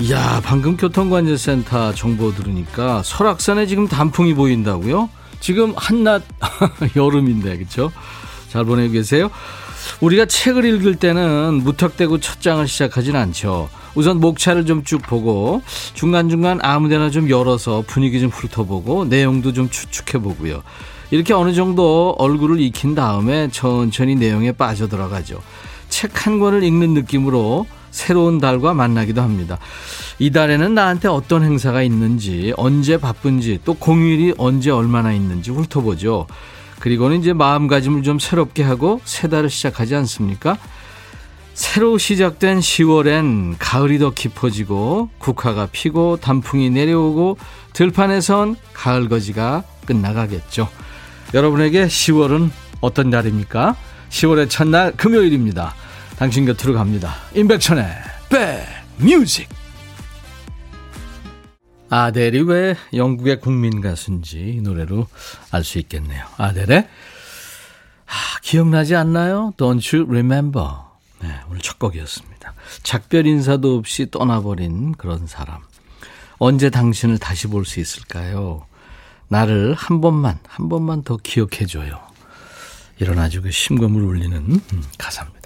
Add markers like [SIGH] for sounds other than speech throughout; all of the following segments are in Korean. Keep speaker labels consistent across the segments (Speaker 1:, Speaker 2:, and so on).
Speaker 1: 이야, 방금 교통관제센터 정보 들으니까 설악산에 지금 단풍이 보인다고요? 지금 한낮 [LAUGHS] 여름인데, 그쵸? 잘 보내고 계세요? 우리가 책을 읽을 때는 무턱대고 첫 장을 시작하진 않죠. 우선 목차를 좀 쭉 보고 중간중간 아무데나 좀 열어서 분위기 좀 훑어보고 내용도 좀 추측해 보고요. 이렇게 어느 정도 얼굴을 익힌 다음에 천천히 내용에 빠져들어가죠. 책 한 권을 읽는 느낌으로 새로운 달과 만나기도 합니다. 이 달에는 나한테 어떤 행사가 있는지, 언제 바쁜지, 또 공휴일이 언제 얼마나 있는지 훑어보죠. 그리고는 이제 마음가짐을 좀 새롭게 하고 새 달을 시작하지 않습니까? 새로 시작된 10월엔 가을이 더 깊어지고 국화가 피고 단풍이 내려오고 들판에선 가을 거지가 끝나가겠죠. 여러분에게 10월은 어떤 날입니까? 10월의 첫날 금요일입니다. 당신 곁으로 갑니다. 임백천의 백뮤직 아델이 왜 영국의 국민 가수인지 이 노래로 알 수 있겠네요. 아델의 아, 기억나지 않나요? Don't you remember? 네, 오늘 첫 곡이었습니다. 작별 인사도 없이 떠나버린 그런 사람. 언제 당신을 다시 볼 수 있을까요? 나를 한 번만, 한 번만 더 기억해줘요. 이런 아주 그 심금을 울리는 음, 가사입니다.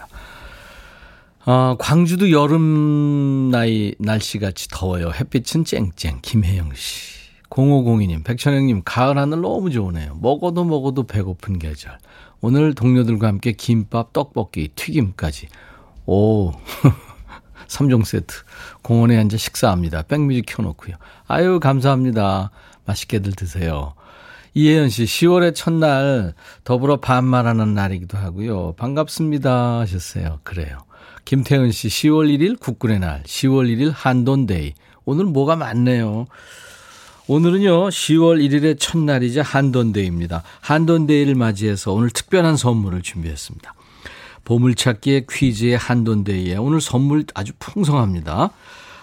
Speaker 1: 어, 광주도 여름 나이 날씨같이 더워요. 햇빛은 쨍쨍. 김혜영 씨. 0502님, 백천영님, 가을 하늘 너무 좋으네요. 먹어도 먹어도 배고픈 계절. 오늘 동료들과 함께 김밥, 떡볶이, 튀김까지. 오, 3종 [LAUGHS] 세트. 공원에 앉아 식사합니다. 백뮤직 켜놓고요. 아유, 감사합니다. 맛있게들 드세요. 이혜연 씨, 10월의 첫날 더불어 반말하는 날이기도 하고요. 반갑습니다 하셨어요. 그래요. 김태은 씨, 10월 1일 국군의 날, 10월 1일 한돈데이. 오늘 뭐가 많네요. 오늘은요, 10월 1일의 첫날이자 한돈데이입니다. 한돈데이를 맞이해서 오늘 특별한 선물을 준비했습니다. 보물찾기의 퀴즈의 한돈데이에 오늘 선물 아주 풍성합니다.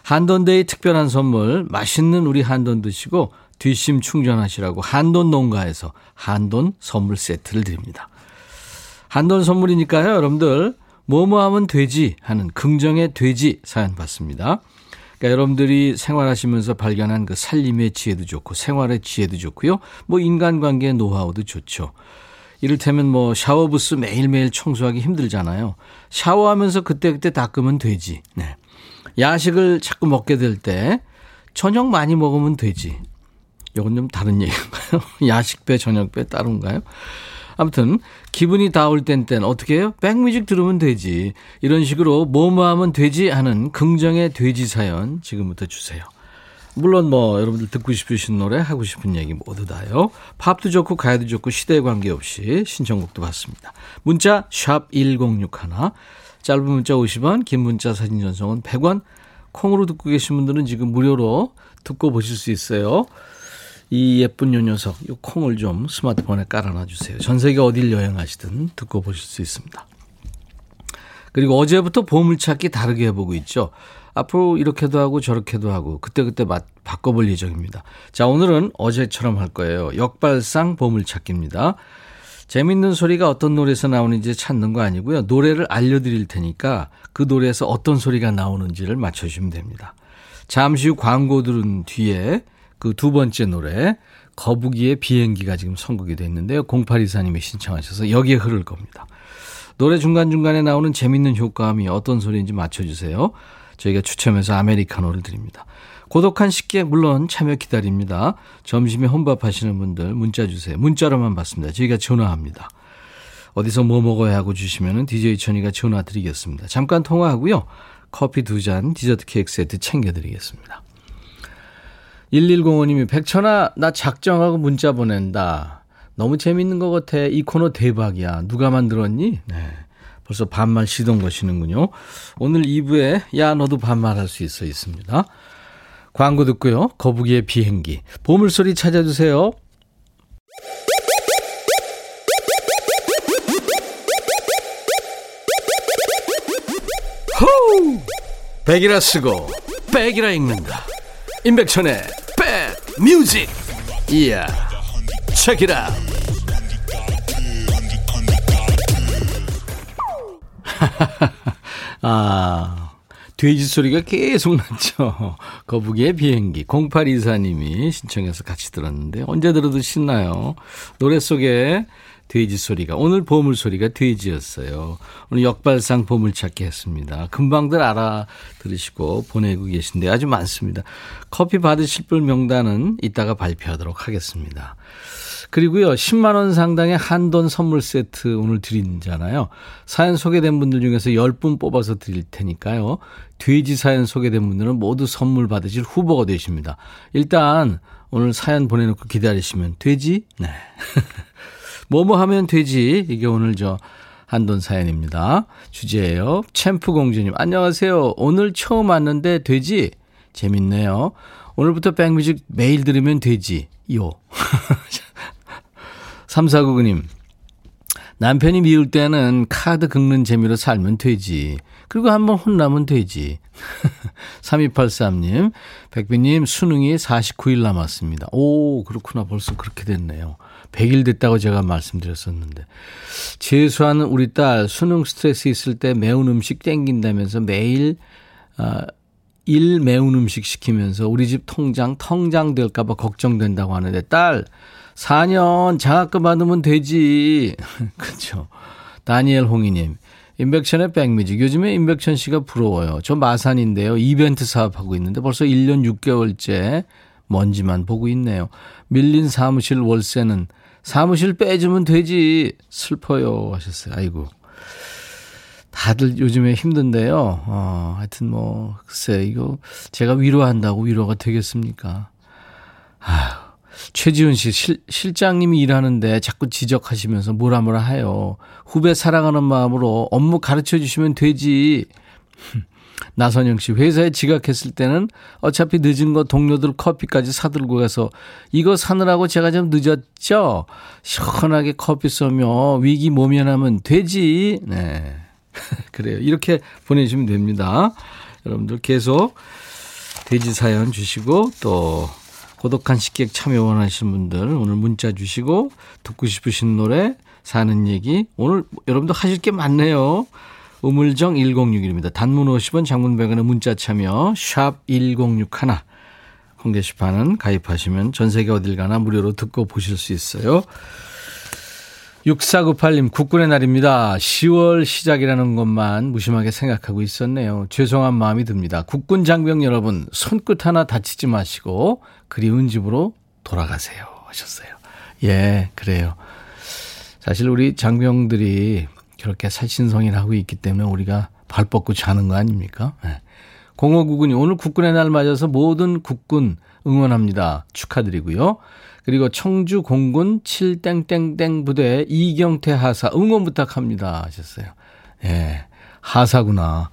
Speaker 1: 한돈데이 특별한 선물, 맛있는 우리 한돈 드시고 뒷심 충전하시라고 한돈 농가에서 한돈 선물 세트를 드립니다. 한돈 선물이니까요, 여러분들 뭐뭐 하면 되지 하는 긍정의 돼지 사연 받습니다. 그러니까 여러분들이 생활하시면서 발견한 그 살림의 지혜도 좋고 생활의 지혜도 좋고요. 뭐 인간관계의 노하우도 좋죠. 이를테면 뭐 샤워부스 매일매일 청소하기 힘들잖아요. 샤워하면서 그때그때 닦으면 되지. 네. 야식을 자꾸 먹게 될 때 저녁 많이 먹으면 되지. 이건 좀 다른 얘기인가요? [LAUGHS] 야식 배, 저녁 배 따로인가요? 아무튼 기분이 다울 땐땐 어떻게 해요? 백뮤직 들으면 되지. 이런 식으로 뭐뭐 하면 되지 하는 긍정의 돼지 사연 지금부터 주세요. 물론 뭐 여러분들 듣고 싶으신 노래 하고 싶은 얘기 모두 다요. 팝도 좋고 가야도 좋고 시대에 관계없이 신청곡도 받습니다. 문자 샵 1061, 짧은 문자 50원, 긴 문자 사진 전송은 100원, 콩으로 듣고 계신 분들은 지금 무료로 듣고 보실 수 있어요. 이 예쁜 요 녀석, 이 콩을 좀 스마트폰에 깔아놔 주세요. 전 세계 어딜 여행하시든 듣고 보실 수 있습니다. 그리고 어제부터 보물찾기 다르게 해보고 있죠. 앞으로 이렇게도 하고 저렇게도 하고 그때그때 맛, 바꿔볼 예정입니다. 자, 오늘은 어제처럼 할 거예요. 역발상 보물찾기입니다. 재밌는 소리가 어떤 노래에서 나오는지 찾는 거 아니고요. 노래를 알려드릴 테니까 그 노래에서 어떤 소리가 나오는지를 맞춰주시면 됩니다. 잠시 후 광고 들은 뒤에 그 두 번째 노래 거북이의 비행기가 지금 선곡이 됐는데요. 0824님이 신청하셔서 여기에 흐를 겁니다. 노래 중간중간에 나오는 재밌는 효과음이 어떤 소리인지 맞춰주세요. 저희가 추첨해서 아메리카노를 드립니다. 고독한 식객 물론 참여 기다립니다. 점심에 혼밥 하시는 분들 문자 주세요. 문자로만 받습니다. 저희가 전화합니다. 어디서 뭐 먹어야 하고 주시면 DJ 천이가 전화 드리겠습니다. 잠깐 통화하고요. 커피 두 잔, 디저트 케이크 세트 챙겨 드리겠습니다. 1105님이 백천아 나 작정하고 문자 보낸다. 너무 재밌는 것 같아. 이 코너 대박이야. 누가 만들었니? 네. 벌써 반말 시동 거시는군요. 오늘 2부에 야 너도 반말할 수 있어 있습니다. 광고 듣고요. 거북이의 비행기. 보물소리 찾아주세요. 호우! 백이라 쓰고 백이라 읽는다. 임백천의 백 뮤직. 이야. 책이라. [LAUGHS] 아. 돼지 소리가 계속 났죠. 거북이의 비행기. 0824님이 신청해서 같이 들었는데, 언제 들어도 신나요. 노래 속에 돼지 소리가, 오늘 보물 소리가 돼지였어요. 오늘 역발상 보물 찾기 했습니다. 금방들 알아 들으시고 보내고 계신데 아주 많습니다. 커피 받으실 분 명단은 이따가 발표하도록 하겠습니다. 그리고요, 10만 원 상당의 한돈 선물 세트 오늘 드린잖아요. 사연 소개된 분들 중에서 10분 뽑아서 드릴 테니까요. 돼지 사연 소개된 분들은 모두 선물 받으실 후보가 되십니다. 일단, 오늘 사연 보내놓고 기다리시면 되지? 네. [LAUGHS] 뭐뭐 하면 되지? 이게 오늘 저 한돈 사연입니다. 주제예요. 챔프 공주님, 안녕하세요. 오늘 처음 왔는데 되지? 재밌네요. 오늘부터 백뮤직 매일 들으면 되지? 요. [LAUGHS] 3499님, 남편이 미울 때는 카드 긁는 재미로 살면 되지. 그리고 한번 혼나면 되지. [LAUGHS] 3283님, 백비님, 수능이 49일 남았습니다. 오, 그렇구나. 벌써 그렇게 됐네요. 100일 됐다고 제가 말씀드렸었는데. 재수하는 우리 딸 수능 스트레스 있을 때 매운 음식 땡긴다면서 매일, 아, 일 매운 음식 시키면서 우리 집 통장 텅장 될까 봐 걱정된다고 하는데 딸 4년 장학금 받으면 되지. [LAUGHS] 그렇죠. 다니엘 홍이님. 인백천의 백뮤직. 요즘에 인백천 씨가 부러워요. 저 마산인데요. 이벤트 사업하고 있는데 벌써 1년 6개월째 먼지만 보고 있네요. 밀린 사무실 월세는 사무실 빼주면 되지. 슬퍼요. 하셨어요. 아이고. 다들 요즘에 힘든데요. 어, 하여튼 뭐, 글쎄, 이거 제가 위로한다고 위로가 되겠습니까? 아휴. 최지훈 씨, 실, 실장님이 일하는데 자꾸 지적하시면서 뭐라 뭐라 해요. 후배 사랑하는 마음으로 업무 가르쳐 주시면 되지. 나선영 씨, 회사에 지각했을 때는 어차피 늦은 거 동료들 커피까지 사들고 가서 이거 사느라고 제가 좀 늦었죠? 시원하게 커피 쏘며 위기 모면하면 되지. 네. [LAUGHS] 그래요. 이렇게 보내주시면 됩니다. 여러분들 계속 돼지 사연 주시고 또 고독한 식객 참여 원하시는 분들 오늘 문자 주시고 듣고 싶으신 노래 사는 얘기 오늘 여러분들 하실 게 많네요. 우물정 1061입니다. 단문 50원 장문 100원의 문자 참여 샵 1061. 콩 게시판은 가입하시면 전 세계 어딜 가나 무료로 듣고 보실 수 있어요. 6498님, 국군의 날입니다. 10월 시작이라는 것만 무심하게 생각하고 있었네요. 죄송한 마음이 듭니다. 국군 장병 여러분, 손끝 하나 다치지 마시고 그리운 집으로 돌아가세요. 하셨어요. 예, 그래요. 사실 우리 장병들이 그렇게 살신성일 하고 있기 때문에 우리가 발 뻗고 자는 거 아닙니까? 네. 0599님, 오늘 국군의 날 맞아서 모든 국군 응원합니다. 축하드리고요. 그리고 청주 공군 7땡땡땡 부대 이경태 하사 응원 부탁합니다 하셨어요. 예. 하사구나.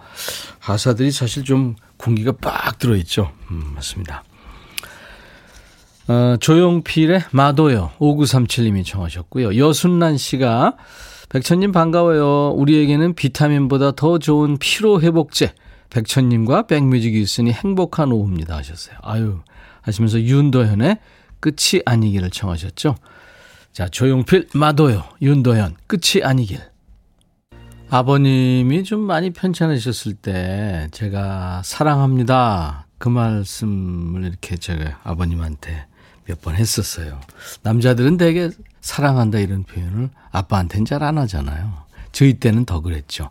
Speaker 1: 하사들이 사실 좀 공기가 빡 들어있죠. 음, 맞습니다. 어, 조용필의 마도요. 5937님이 청하셨고요. 여순란 씨가 백천님 반가워요. 우리에게는 비타민보다 더 좋은 피로회복제. 백천님과 백뮤직이 있으니 행복한 오후입니다 하셨어요. 아유 하시면서 윤도현의 끝이 아니기를 청하셨죠. 자, 조용필, 마도요, 윤도현, 끝이 아니길. 아버님이 좀 많이 편찮으셨을 때 제가 사랑합니다. 그 말씀을 이렇게 제가 아버님한테 몇 번 했었어요. 남자들은 되게 사랑한다 이런 표현을 아빠한테는 잘 안 하잖아요. 저희 때는 더 그랬죠.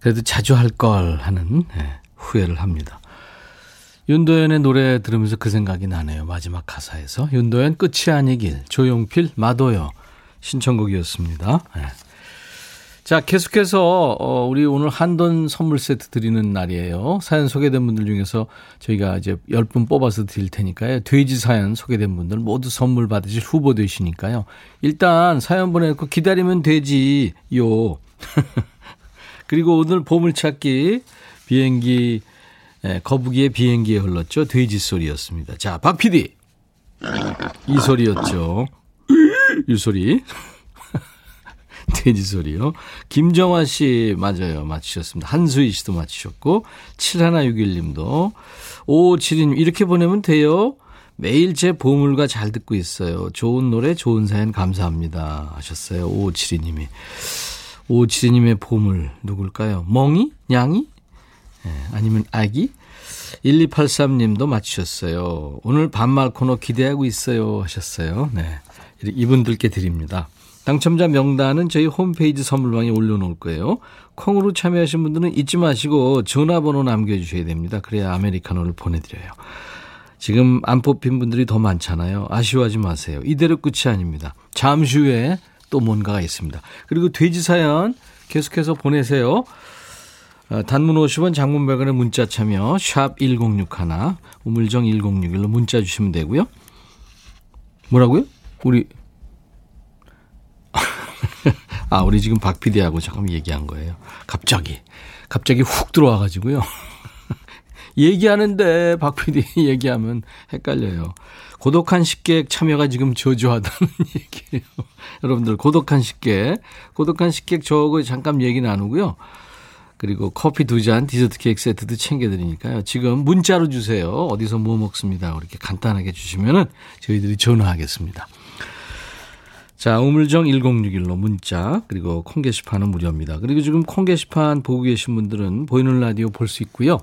Speaker 1: 그래도 자주 할 걸 하는 네, 후회를 합니다. 윤도현의 노래 들으면서 그 생각이 나네요. 마지막 가사에서. 윤도현 끝이 아니길, 조용필, 마도요. 신청곡이었습니다. 네. 자, 계속해서, 어, 우리 오늘 한돈 선물 세트 드리는 날이에요. 사연 소개된 분들 중에서 저희가 이제 10분 뽑아서 드릴 테니까요. 돼지 사연 소개된 분들 모두 선물 받으실 후보 되시니까요. 일단 사연 보내놓고 기다리면 되지요. [LAUGHS] 그리고 오늘 보물찾기 비행기 예, 거북이의 비행기에 흘렀죠. 돼지 소리였습니다. 자, 박 PD. 이 소리였죠. 이 소리. [LAUGHS] 돼지 소리요. 김정화 씨, 맞아요. 맞추셨습니다. 한수희 씨도 맞추셨고, 7161님도, 5572님, 이렇게 보내면 돼요. 매일 제 보물과 잘 듣고 있어요. 좋은 노래, 좋은 사연 감사합니다. 하셨어요. 5572님이. 5572님의 보물, 누굴까요? 멍이? 냥이? 네, 아니면 아기? 1283님도 맞추셨어요. 오늘 반말 코너 기대하고 있어요. 하셨어요. 네. 이분들께 드립니다. 당첨자 명단은 저희 홈페이지 선물방에 올려놓을 거예요. 콩으로 참여하신 분들은 잊지 마시고 전화번호 남겨주셔야 됩니다. 그래야 아메리카노를 보내드려요. 지금 안 뽑힌 분들이 더 많잖아요. 아쉬워하지 마세요. 이대로 끝이 아닙니다. 잠시 후에 또 뭔가가 있습니다. 그리고 돼지 사연 계속해서 보내세요. 어, 단문 50원 장문 100원의 문자 참여 샵 1061, 우물정 1061로 문자 주시면 되고요. 뭐라고요? 우리 [LAUGHS] 아, 우리 지금 박 PD하고 잠깐 얘기한 거예요. 갑자기. 갑자기 훅 들어와가지고요. [LAUGHS] 얘기하는데 박 PD [LAUGHS] 얘기하면 헷갈려요. 고독한 식객 참여가 지금 저조하다는 얘기예요. 여러분들 고독한 식객, 고독한 식객 저하고 잠깐 얘기 나누고요. 그리고 커피 두 잔, 디저트 케이크 세트도 챙겨드리니까요. 지금 문자로 주세요. 어디서 뭐 먹습니다. 이렇게 간단하게 주시면은 저희들이 전화하겠습니다. 자, 우물정 1061로 문자, 그리고 콩 게시판은 무료입니다. 그리고 지금 콩 게시판 보고 계신 분들은 보이는 라디오 볼 수 있고요.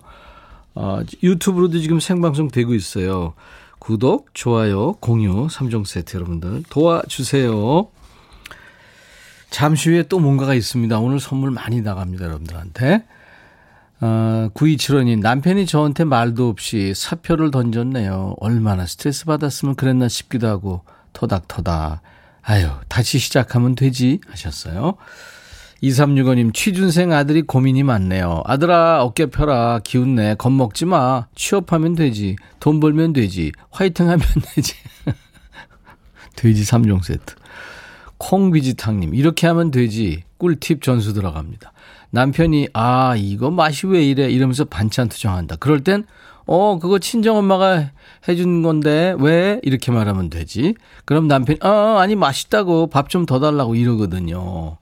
Speaker 1: 어, 유튜브로도 지금 생방송 되고 있어요. 구독, 좋아요, 공유, 3종 세트 여러분들 도와주세요. 잠시 후에 또 뭔가가 있습니다. 오늘 선물 많이 나갑니다, 여러분들한테. 어, 9275님, 남편이 저한테 말도 없이 사표를 던졌네요. 얼마나 스트레스 받았으면 그랬나 싶기도 하고, 토닥토닥. 아유, 다시 시작하면 되지 하셨어요. 2365님, 취준생 아들이 고민이 많네요. 아들아, 어깨 펴라. 기운내. 겁먹지 마. 취업하면 되지. 돈 벌면 되지. 화이팅 하면 [LAUGHS] 되지. 돼지 3종 세트. 콩비지탕님, 이렇게 하면 되지. 꿀팁 전수 들어갑니다. 남편이, 아, 이거 맛이 왜 이래? 이러면서 반찬 투정한다. 그럴 땐, 어, 그거 친정엄마가 해준 건데 왜 이렇게 말하면 되지? 그럼 남편이 어 아니 맛있다고 밥 좀 더 달라고 이러거든요.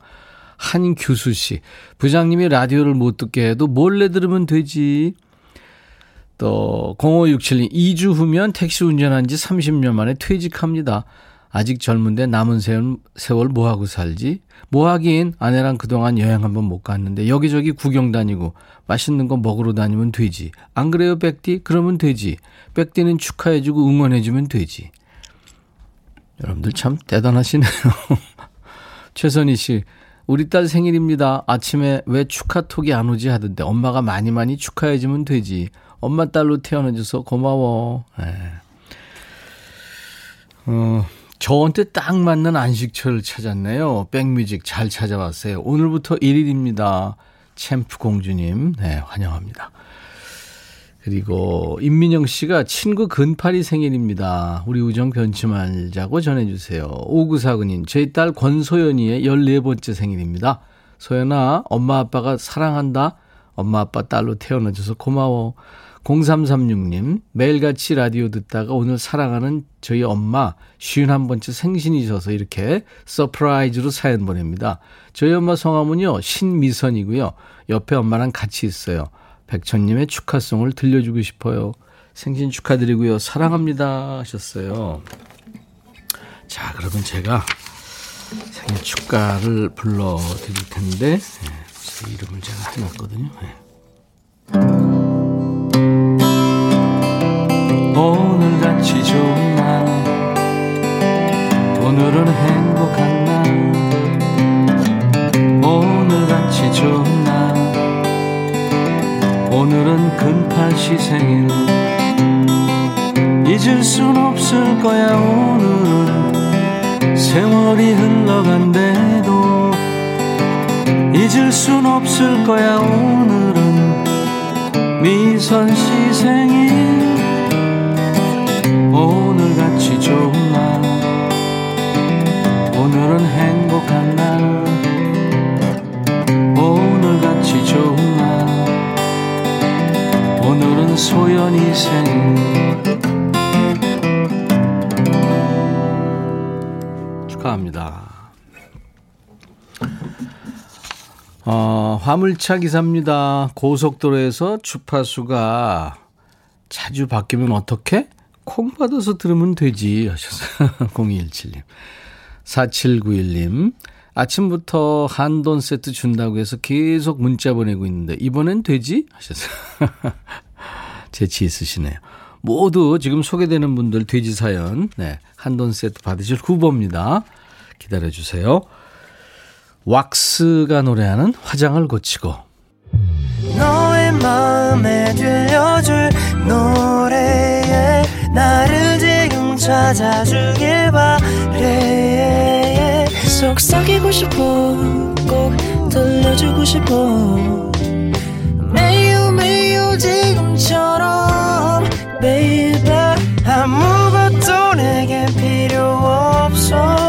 Speaker 1: 한규수 씨 부장님이 라디오를 못 듣게 해도 몰래 들으면 되지. 또 0567님 2주 후면 택시 운전한 지 30년 만에 퇴직합니다. 아직 젊은데 남은 세월 뭐하고 살지? 뭐 하긴 아내랑 그동안 여행 한번 못 갔는데 여기저기 구경 다니고 맛있는 거 먹으러 다니면 되지. 안 그래요, 백디? 그러면 되지. 백디는 축하해주고 응원해주면 되지. 여러분들 참 대단하시네요. [LAUGHS] 최선희 씨, 우리 딸 생일입니다. 아침에 왜 축하톡이 안 오지 하던데 엄마가 많이 많이 축하해주면 되지. 엄마 딸로 태어나줘서 고마워. 네. 어, 저한테 딱 맞는 안식처를 찾았네요. 백뮤직 잘 찾아왔어요. 오늘부터 1일입니다. 챔프 공주님, 네, 환영합니다. 그리고 임민영 씨가 친구 근팔이 생일입니다. 우리 우정 변치 말자고 전해주세요. 오구사공님, 저희 딸 권소연이의 14번째 생일입니다. 소연아, 엄마 아빠가 사랑한다. 엄마 아빠 딸로 태어나줘서 고마워. 0336님, 매일같이 라디오 듣다가 오늘 사랑하는 저희 엄마 51번째 생신이셔서 이렇게 surprise로 사연 보냅니다. 저희 엄마 성함은요, 신미선이고요. 옆에 엄마랑 같이 있어요. 백천님의 축하송을 들려주고 싶어요. 생신 축하드리고요. 사랑합니다. 하셨어요. 자, 그러면 제가 생일 축가를 불러드릴 텐데, 네, 이름을 제가 해놨거든요. 네. 오늘 같이 좋은 날 오늘은 행복한 날 오늘 같이 좋은 날 오늘은 금팔시 생일 잊을 순 없을 거야 오늘은 세월이 흘러간대도 잊을 순 없을 거야 오늘은. 미선 씨 생일 오늘같이 좋은 날. 오늘은 행복한 날. 오늘같이 좋은 날. 오늘은 소연이 생일. 축하합니다. 어, 화물차 기사입니다. 고속도로에서 주파수가 자주 바뀌면 어떻게? 콩 받아서 들으면 되지 하셨어요. [LAUGHS] 0217님. 4791님. 아침부터 한돈 세트 준다고 해서 계속 문자 보내고 있는데 이번엔 되지? 하셨어요. [LAUGHS] 재치 있으시네요. 모두 지금 소개되는 분들 돼지 사연, 네, 한돈 세트 받으실 후보입니다. 기다려 주세요. 왁스가 노래하는 화장을 고치고. 너의 마음에 들려줄 노래에 나를 지금 찾아주길 바래. 속삭이고 싶어, 꼭 들려주고 싶어. 매우 매우 지금처럼 baby 아무것도 내게 필요 없어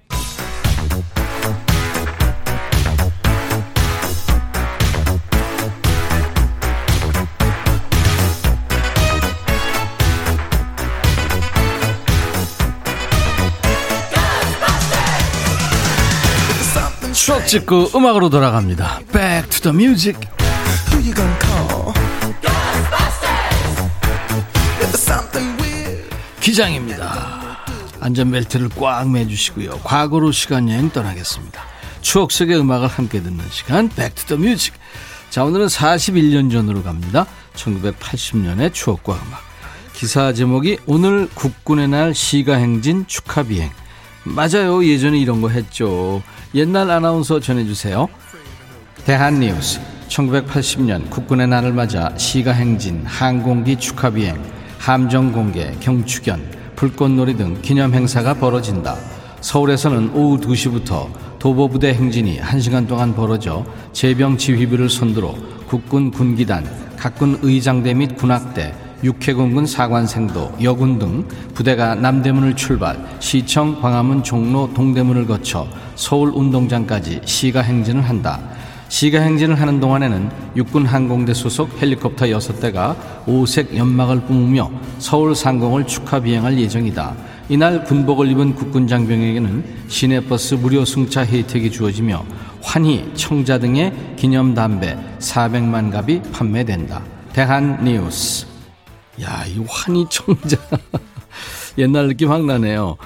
Speaker 1: 찍고 음악으로 돌아갑니다. Back to the music. 기장입니다. 안전벨트를 꽉 매주시고요. 과거로 시간 여행 떠나겠습니다. 추억 속의 음악을 함께 듣는 시간 Back to the music. 자 오늘은 41년 전으로 갑니다. 1980년의 추억과 음악. 기사 제목이 오늘 국군의 날 시가행진 축하비행. 맞아요. 예전에 이런 거 했죠. 옛날 아나운서 전해주세요. 대한뉴스 1980년 국군의 날을 맞아 시가행진, 항공기 축하비행, 함정공개, 경축연, 불꽃놀이 등 기념행사가 벌어진다. 서울에서는 오후 2시부터 도보부대 행진이 1시간 동안 벌어져 제병 지휘부를 선두로 국군 군기단, 각군 의장대 및 군악대, 육해공군 사관생도, 여군 등 부대가 남대문을 출발, 시청, 광화문, 종로, 동대문을 거쳐 서울 운동장까지 시가 행진을 한다. 시가 행진을 하는 동안에는 육군 항공대 소속 헬리콥터 6대가 오색 연막을 뿜으며 서울 상공을 축하 비행할 예정이다. 이날 군복을 입은 국군 장병에게는 시내버스 무료 승차 혜택이 주어지며 환희, 청자 등의 기념 담배 400만 갑이 판매된다. 대한 뉴스. 야, 이 환희 청자. [LAUGHS] 옛날 느낌 확 나네요.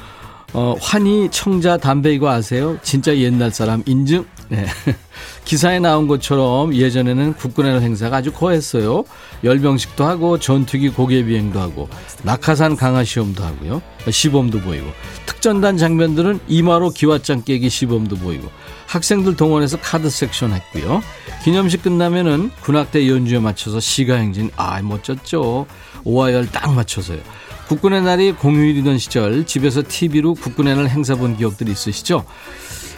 Speaker 1: 어, 환희 청자 담배 이거 아세요? 진짜 옛날 사람 인증? 네. [LAUGHS] 기사에 나온 것처럼 예전에는 국군의 행사가 아주 거했어요. 열병식도 하고 전투기 고개 비행도 하고 낙하산 강화 시험도 하고요. 시범도 보이고 특전단 장면들은 이마로 기와장 깨기 시범도 보이고 학생들 동원해서 카드 섹션 했고요. 기념식 끝나면은 군악대 연주에 맞춰서 시가행진 아 멋졌죠. 오하열 딱 맞춰서요. 국군의 날이 공휴일이던 시절 집에서 TV로 국군의 날 행사 본 기억들 있으시죠?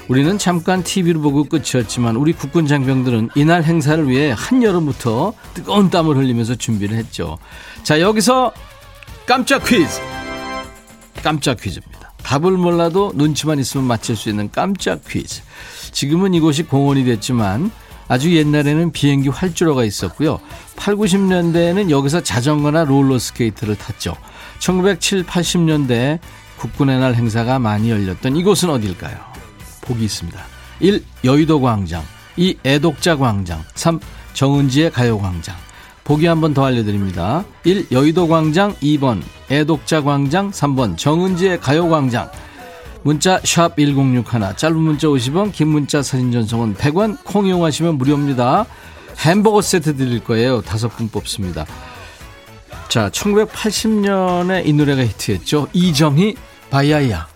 Speaker 1: 우리는 잠깐 TV를 보고 끝이었지만 우리 국군 장병들은 이날 행사를 위해 한여름부터 뜨거운 땀을 흘리면서 준비를 했죠. 자, 여기서 깜짝 퀴즈. 깜짝 퀴즈입니다. 답을 몰라도 눈치만 있으면 맞힐 수 있는 깜짝 퀴즈. 지금은 이곳이 공원이 됐지만 아주 옛날에는 비행기 활주로가 있었고요. 8, 90년대에는 여기서 자전거나 롤러스케이트를 탔죠. 1907, 80년대 국군의 날 행사가 많이 열렸던 이곳은 어딜까요? 보기 있습니다. 1. 여의도 광장 2. 애독자 광장 3. 정은지의 가요광장 보기 한 번 더 알려드립니다. 1. 여의도 광장 2번 애독자 광장 3번 정은지의 가요광장 문자 샵 1061, 짧은 문자 50원, 긴 문자 사진 전송은 100원, 콩 이용하시면 무료입니다. 햄버거 세트 드릴 거예요. 다섯 분 뽑습니다. 자, 1980년에 이 노래가 히트했죠. 이정희, 바야야.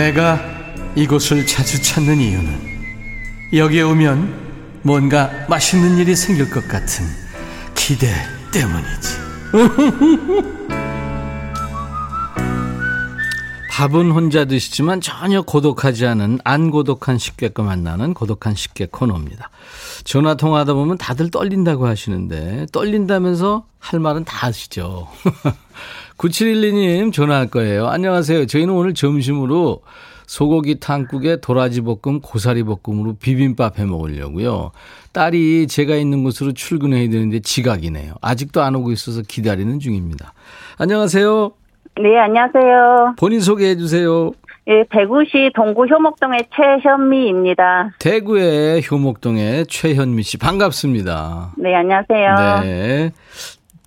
Speaker 1: 내가 이곳을 자주 찾는 이유는 여기에 오면 뭔가 맛있는 일이 생길 것 같은 기대 때문이지. [LAUGHS] 밥은 혼자 드시지만 전혀 고독하지 않은 안 고독한 식객과 만나는 고독한 식객 코너입니다. 전화 통화하다 보면 다들 떨린다고 하시는데 떨린다면서 할 말은 다 하시죠. [LAUGHS] 9712님 전화할 거예요. 안녕하세요. 저희는 오늘 점심으로 소고기 탕국에 도라지 볶음, 고사리 볶음으로 비빔밥 해 먹으려고요. 딸이 제가 있는 곳으로 출근해야 되는데 지각이네요. 아직도 안 오고 있어서 기다리는 중입니다. 안녕하세요.
Speaker 2: 네, 안녕하세요.
Speaker 1: 본인 소개해 주세요.
Speaker 2: 예, 대구시 동구 효목동의 최현미입니다.
Speaker 1: 대구의 효목동의 최현미 씨 반갑습니다.
Speaker 2: 네, 안녕하세요.
Speaker 1: 네.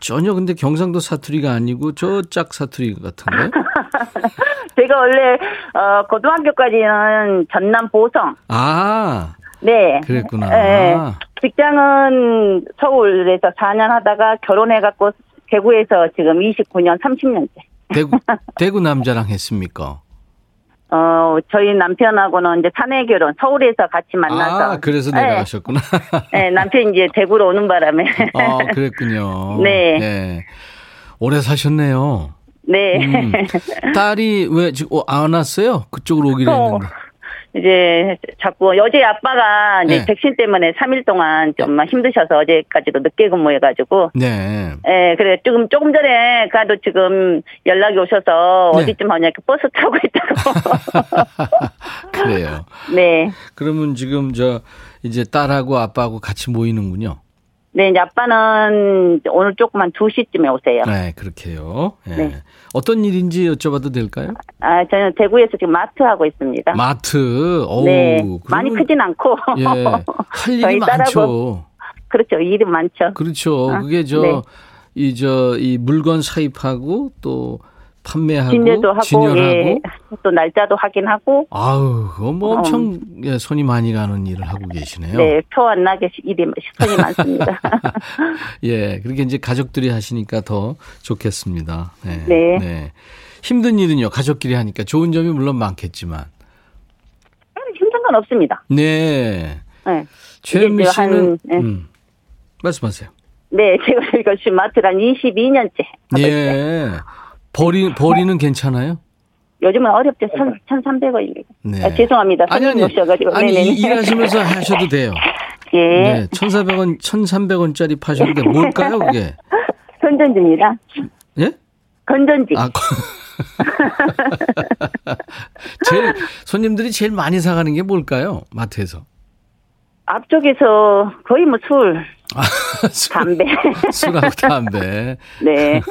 Speaker 1: 전혀 근데 경상도 사투리가 아니고 저 짝 사투리 같은데? [LAUGHS]
Speaker 2: 제가 원래 어 고등학교까지는 전남 보성.
Speaker 1: 아.
Speaker 2: 네.
Speaker 1: 그랬구나.
Speaker 2: 네. 직장은 서울에서 4년 하다가 결혼해 갖고 대구에서 지금 29년 30년째.
Speaker 1: 대구 [LAUGHS] 대구 남자랑 했습니까?
Speaker 2: 어, 저희 남편하고는 이제 사내 결혼, 서울에서 같이 만나서.
Speaker 1: 아, 그래서 내려가셨구나.
Speaker 2: 네, 남편이 이제 대구로 오는 바람에. [LAUGHS]
Speaker 1: 아, 그랬군요.
Speaker 2: 네.
Speaker 1: 네. 오래 사셨네요.
Speaker 2: 네.
Speaker 1: 음, 딸이 왜 지금 어, 안 왔어요? 그쪽으로 오기로
Speaker 2: 어,
Speaker 1: 했는데.
Speaker 2: 이제 자꾸 어제 아빠가 이제
Speaker 1: 네.
Speaker 2: 백신 때문에 3일 동안 좀 힘드셔서 어제까지도 늦게 근무해가지고
Speaker 1: 네.
Speaker 2: 예 그래 조금 조금 전에 가도 지금 연락이 오셔서
Speaker 1: 네.
Speaker 2: 어디쯤 하냐 이렇게 버스 타고 있다고 [LAUGHS]
Speaker 1: 그래요.
Speaker 2: 네.
Speaker 1: 그러면 지금 저 이제 딸하고 아빠하고 같이 모이는군요.
Speaker 2: 네, 이제 아빠는 오늘 조금만 2시쯤에 오세요.
Speaker 1: 네, 그렇게요. 예.
Speaker 2: 네.
Speaker 1: 어떤 일인지 여쭤봐도 될까요?
Speaker 2: 아, 저는 대구에서 지금 마트 하고 있습니다.
Speaker 1: 마트. 어우,
Speaker 2: 네. 많이 크진 않고.
Speaker 1: 예. [LAUGHS] 할 일이 많죠.
Speaker 2: 그렇죠. 일이 많죠.
Speaker 1: 그렇죠.
Speaker 2: 아,
Speaker 1: 그게 저,
Speaker 2: 네.
Speaker 1: 이, 저, 이 물건 사입하고 또 판매하고
Speaker 2: 진료도 하고,
Speaker 1: 진열하고
Speaker 2: 예. 또 날짜도 확인하고,
Speaker 1: 아우, 그거 뭐 엄청 예, 손이 많이 가는 일을 하고 계시네요.
Speaker 2: 네, 표 안 나게 일이, 손이 많습니다. [LAUGHS]
Speaker 1: 예, 그렇게 이제 가족들이 하시니까 더 좋겠습니다. 네.
Speaker 2: 네.
Speaker 1: 힘든 일은요, 가족끼리 하니까 좋은 점이 물론 많겠지만.
Speaker 2: 힘든 건 없습니다.
Speaker 1: 네.
Speaker 2: 네.
Speaker 1: 최현미
Speaker 2: 이제
Speaker 1: 씨는,
Speaker 2: 한, 네.
Speaker 1: 음, 말씀하세요.
Speaker 2: 네, 제가 마트를 한 22년째 하고 있어요.
Speaker 1: 예. 버리, 버리는 괜찮아요?
Speaker 2: 요즘은 어렵죠. 1 1,300원입니다.
Speaker 1: 네.
Speaker 2: 아, 죄송합니다.
Speaker 1: 아니, 아니.
Speaker 2: 오셔가지고.
Speaker 1: 아니,
Speaker 2: 네네네.
Speaker 1: 이- 일하시면서 하셔도 돼요. [LAUGHS]
Speaker 2: 예.
Speaker 1: 네. 1,400원, 1,300원짜리 파셨는데 뭘까요, 그게? [LAUGHS]
Speaker 2: 건전지입니다.
Speaker 1: 예?
Speaker 2: 건전지.
Speaker 1: 아, 거- [LAUGHS] 제일, 손님들이 제일 많이 사가는 게 뭘까요? 마트에서.
Speaker 2: 앞쪽에서 거의 뭐 술,
Speaker 1: 술,
Speaker 2: 담배. [LAUGHS]
Speaker 1: 술하고 담배.
Speaker 2: 네.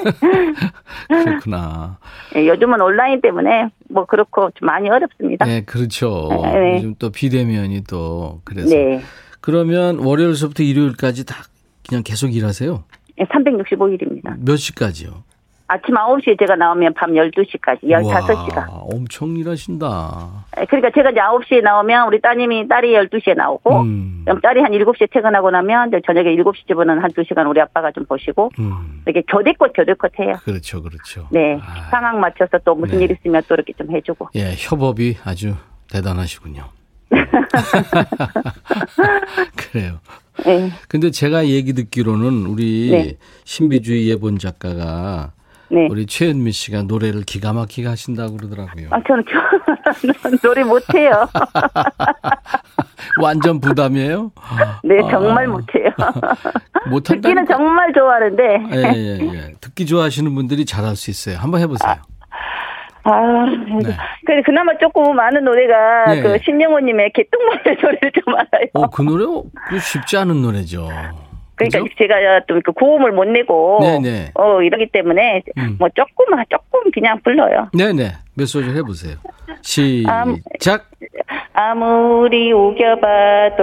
Speaker 2: [LAUGHS]
Speaker 1: 그렇구나.
Speaker 2: 예, 요즘은 온라인 때문에 뭐 그렇고 좀 많이 어렵습니다.
Speaker 1: 네, 그렇죠.
Speaker 2: 네.
Speaker 1: 요즘 또 비대면이 또 그래서.
Speaker 2: 네.
Speaker 1: 그러면 월요일서부터 일요일까지 다 그냥 계속 일하세요?
Speaker 2: 365일입니다.
Speaker 1: 몇 시까지요?
Speaker 2: 아침 9시에 제가 나오면 밤 12시까지, 15시간.
Speaker 1: 와, 엄청 일하신다.
Speaker 2: 그러니까 제가 이제 9시에 나오면 우리 따님이 딸이 12시에 나오고,
Speaker 1: 음.
Speaker 2: 그럼 딸이 한 7시에 퇴근하고 나면 이제 저녁에 7시 집은 한 2시간 우리 아빠가 좀 보시고,
Speaker 1: 음.
Speaker 2: 이렇게 교대껏 교대껏 해요.
Speaker 1: 그렇죠, 그렇죠.
Speaker 2: 네.
Speaker 1: 아,
Speaker 2: 상황 맞춰서 또 무슨
Speaker 1: 네.
Speaker 2: 일 있으면 또 이렇게 좀 해주고.
Speaker 1: 예, 협업이 아주 대단하시군요. [LAUGHS] 그래요.
Speaker 2: 네.
Speaker 1: 근데 제가 얘기 듣기로는 우리
Speaker 2: 네.
Speaker 1: 신비주의 예본 작가가
Speaker 2: 네.
Speaker 1: 우리 최은미 씨가 노래를 기가 막히게 하신다고 그러더라고요.
Speaker 2: 아, 저는 노래 못해요. [LAUGHS]
Speaker 1: 완전 부담이에요?
Speaker 2: 네,
Speaker 1: 아.
Speaker 2: 정말 못해요. [LAUGHS]
Speaker 1: 못한다는
Speaker 2: 듣기는 정말 좋아하는데.
Speaker 1: 예, 예, 예. 듣기 좋아하시는 분들이 잘할 수 있어요. 한번 해보세요.
Speaker 2: 아,
Speaker 1: 네.
Speaker 2: 그래 그나마 조금 아는 노래가
Speaker 1: 네.
Speaker 2: 그 신명호님의 개똥벌레 [LAUGHS] 노래를 좀 알아요.
Speaker 1: 어, 그 노래 그 쉽지 않은 노래죠.
Speaker 2: 그러니까
Speaker 1: 그죠?
Speaker 2: 제가 또그 고음을 못 내고
Speaker 1: 네네.
Speaker 2: 어 이러기 때문에
Speaker 1: 음.
Speaker 2: 뭐 조금 조금 그냥 불러요.
Speaker 1: 네네. 몇 소절 해보세요. 시작.
Speaker 2: 아무리 우겨봐도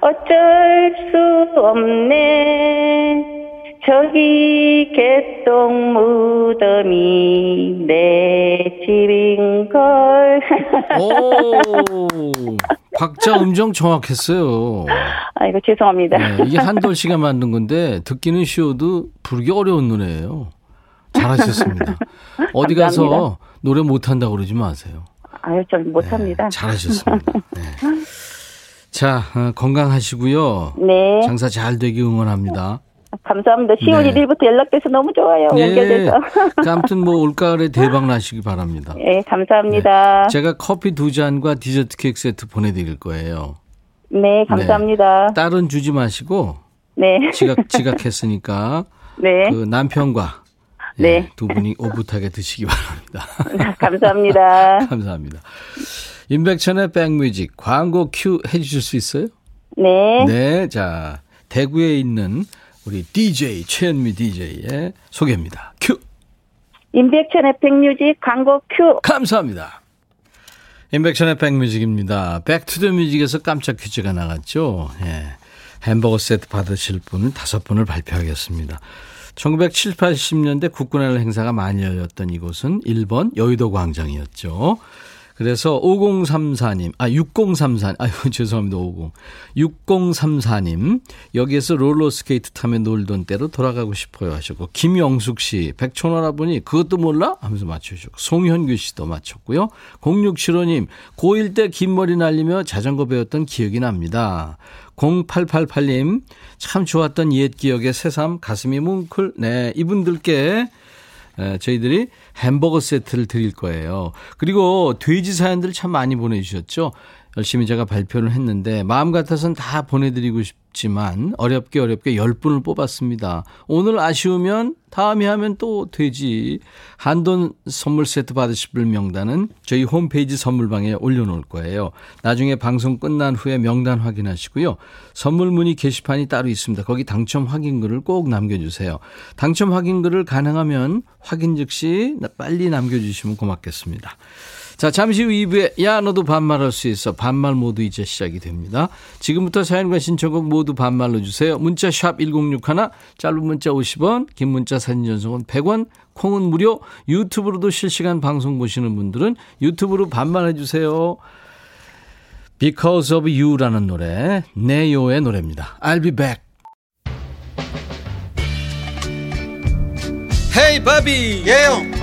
Speaker 2: 어쩔 수 없네. 저기 개똥 무덤이 내 집인 걸. [LAUGHS]
Speaker 1: 오, 박자 음정 정확했어요.
Speaker 2: 아이고, 죄송합니다.
Speaker 1: 네, 이게 한돌 씨가 만든 건데 듣기는 쉬워도 부르기 어려운 노래예요. 잘하셨습니다. [LAUGHS] 어디 가서
Speaker 2: 감사합니다.
Speaker 1: 노래 못한다고 그러지 마세요.
Speaker 2: 아유, 좀 못합니다.
Speaker 1: 네, 잘하셨습니다. [LAUGHS] 네. 자, 어, 건강하시고요.
Speaker 2: 네.
Speaker 1: 장사 잘 되기 응원합니다.
Speaker 2: 감사합니다. 10월
Speaker 1: 네.
Speaker 2: 1일부터 연락돼서 너무 좋아요. 연결돼서.
Speaker 1: 그 아무튼 뭐 올가을에 [LAUGHS] 대박 나시기 바랍니다.
Speaker 2: 예, 감사합니다.
Speaker 1: 제가 커피 두 잔과 디저트 케이크 세트 보내드릴 거예요.
Speaker 2: 네, 감사합니다.
Speaker 1: 딸은 주지 마시고
Speaker 2: 네.
Speaker 1: 지각 [LAUGHS] 지각했으니까
Speaker 2: 네.
Speaker 1: 그 남편과 예,
Speaker 2: 네.
Speaker 1: 두 분이 오붓하게 드시기 바랍니다.
Speaker 2: 감사합니다. [LAUGHS]
Speaker 1: 감사합니다. 임백천의 백뮤직 광고 큐 해주실 수 있어요?
Speaker 2: 네.
Speaker 1: 네, 자 대구에 있는 우리 DJ 최현미 DJ의 소개입니다. 큐
Speaker 2: 임백천의 백뮤직 광고 큐.
Speaker 1: 감사합니다. 임백천의 백뮤직입니다. 백투더뮤직에서 깜짝 퀴즈가 나갔죠. 예. 햄버거 세트 받으실 분 다섯 분을 발표하겠습니다. 1970, 80년대 국군의 행사가 많이 열렸던 이곳은 1번 여의도 광장이었죠. 그래서 5034님, 아, 6034, 아유, [LAUGHS] 죄송합니다, 50. 6034님, 여기에서 롤러스케이트 타며 놀던 때로 돌아가고 싶어요 하셨고, 김영숙 씨, 백천 할아버니, 그것도 몰라? 하면서 맞춰주셨고, 송현규 씨도 맞췄고요. 0675님, 고1 때 긴 머리 날리며 자전거 배웠던 기억이 납니다. 0888님, 참 좋았던 옛 기억에 새삼, 가슴이 뭉클. 네, 이분들께 에, 저희들이 햄버거 세트를 드릴 거예요. 그리고 돼지 사연들 참 많이 보내주셨죠. 열심히 제가 발표를 했는데 마음 같아서는 다 보내드리고 싶지만 어렵게 어렵게 10분을 뽑았습니다. 오늘 아쉬우면 다음에 하면 또 되지. 한돈 선물 세트 받으실 분 명단은 저희 홈페이지 선물방에 올려놓을 거예요. 나중에 방송 끝난 후에 명단 확인하시고요. 선물 문의 게시판이 따로 있습니다. 거기 당첨 확인글을 꼭 남겨주세요. 당첨 확인글을 가능하면 확인 즉시 빨리 남겨주시면 고맙겠습니다. 자, 잠시 후 2부에 야 너도 반말할 수 있어. 반말 모두 이제 시작이 됩니다. 지금부터 사연과 신청곡 모두 반말로 주세요. 문자 샵 1061, 짧은 문자 50원, 긴 문자 사진 전송은 100원, 콩은 무료. 유튜브로도 실시간 방송 보시는 분들은 유튜브로 반말해 주세요. Because of You라는 노래, 네요의 노래입니다. I'll be back.
Speaker 3: 헤이 바비
Speaker 4: 예영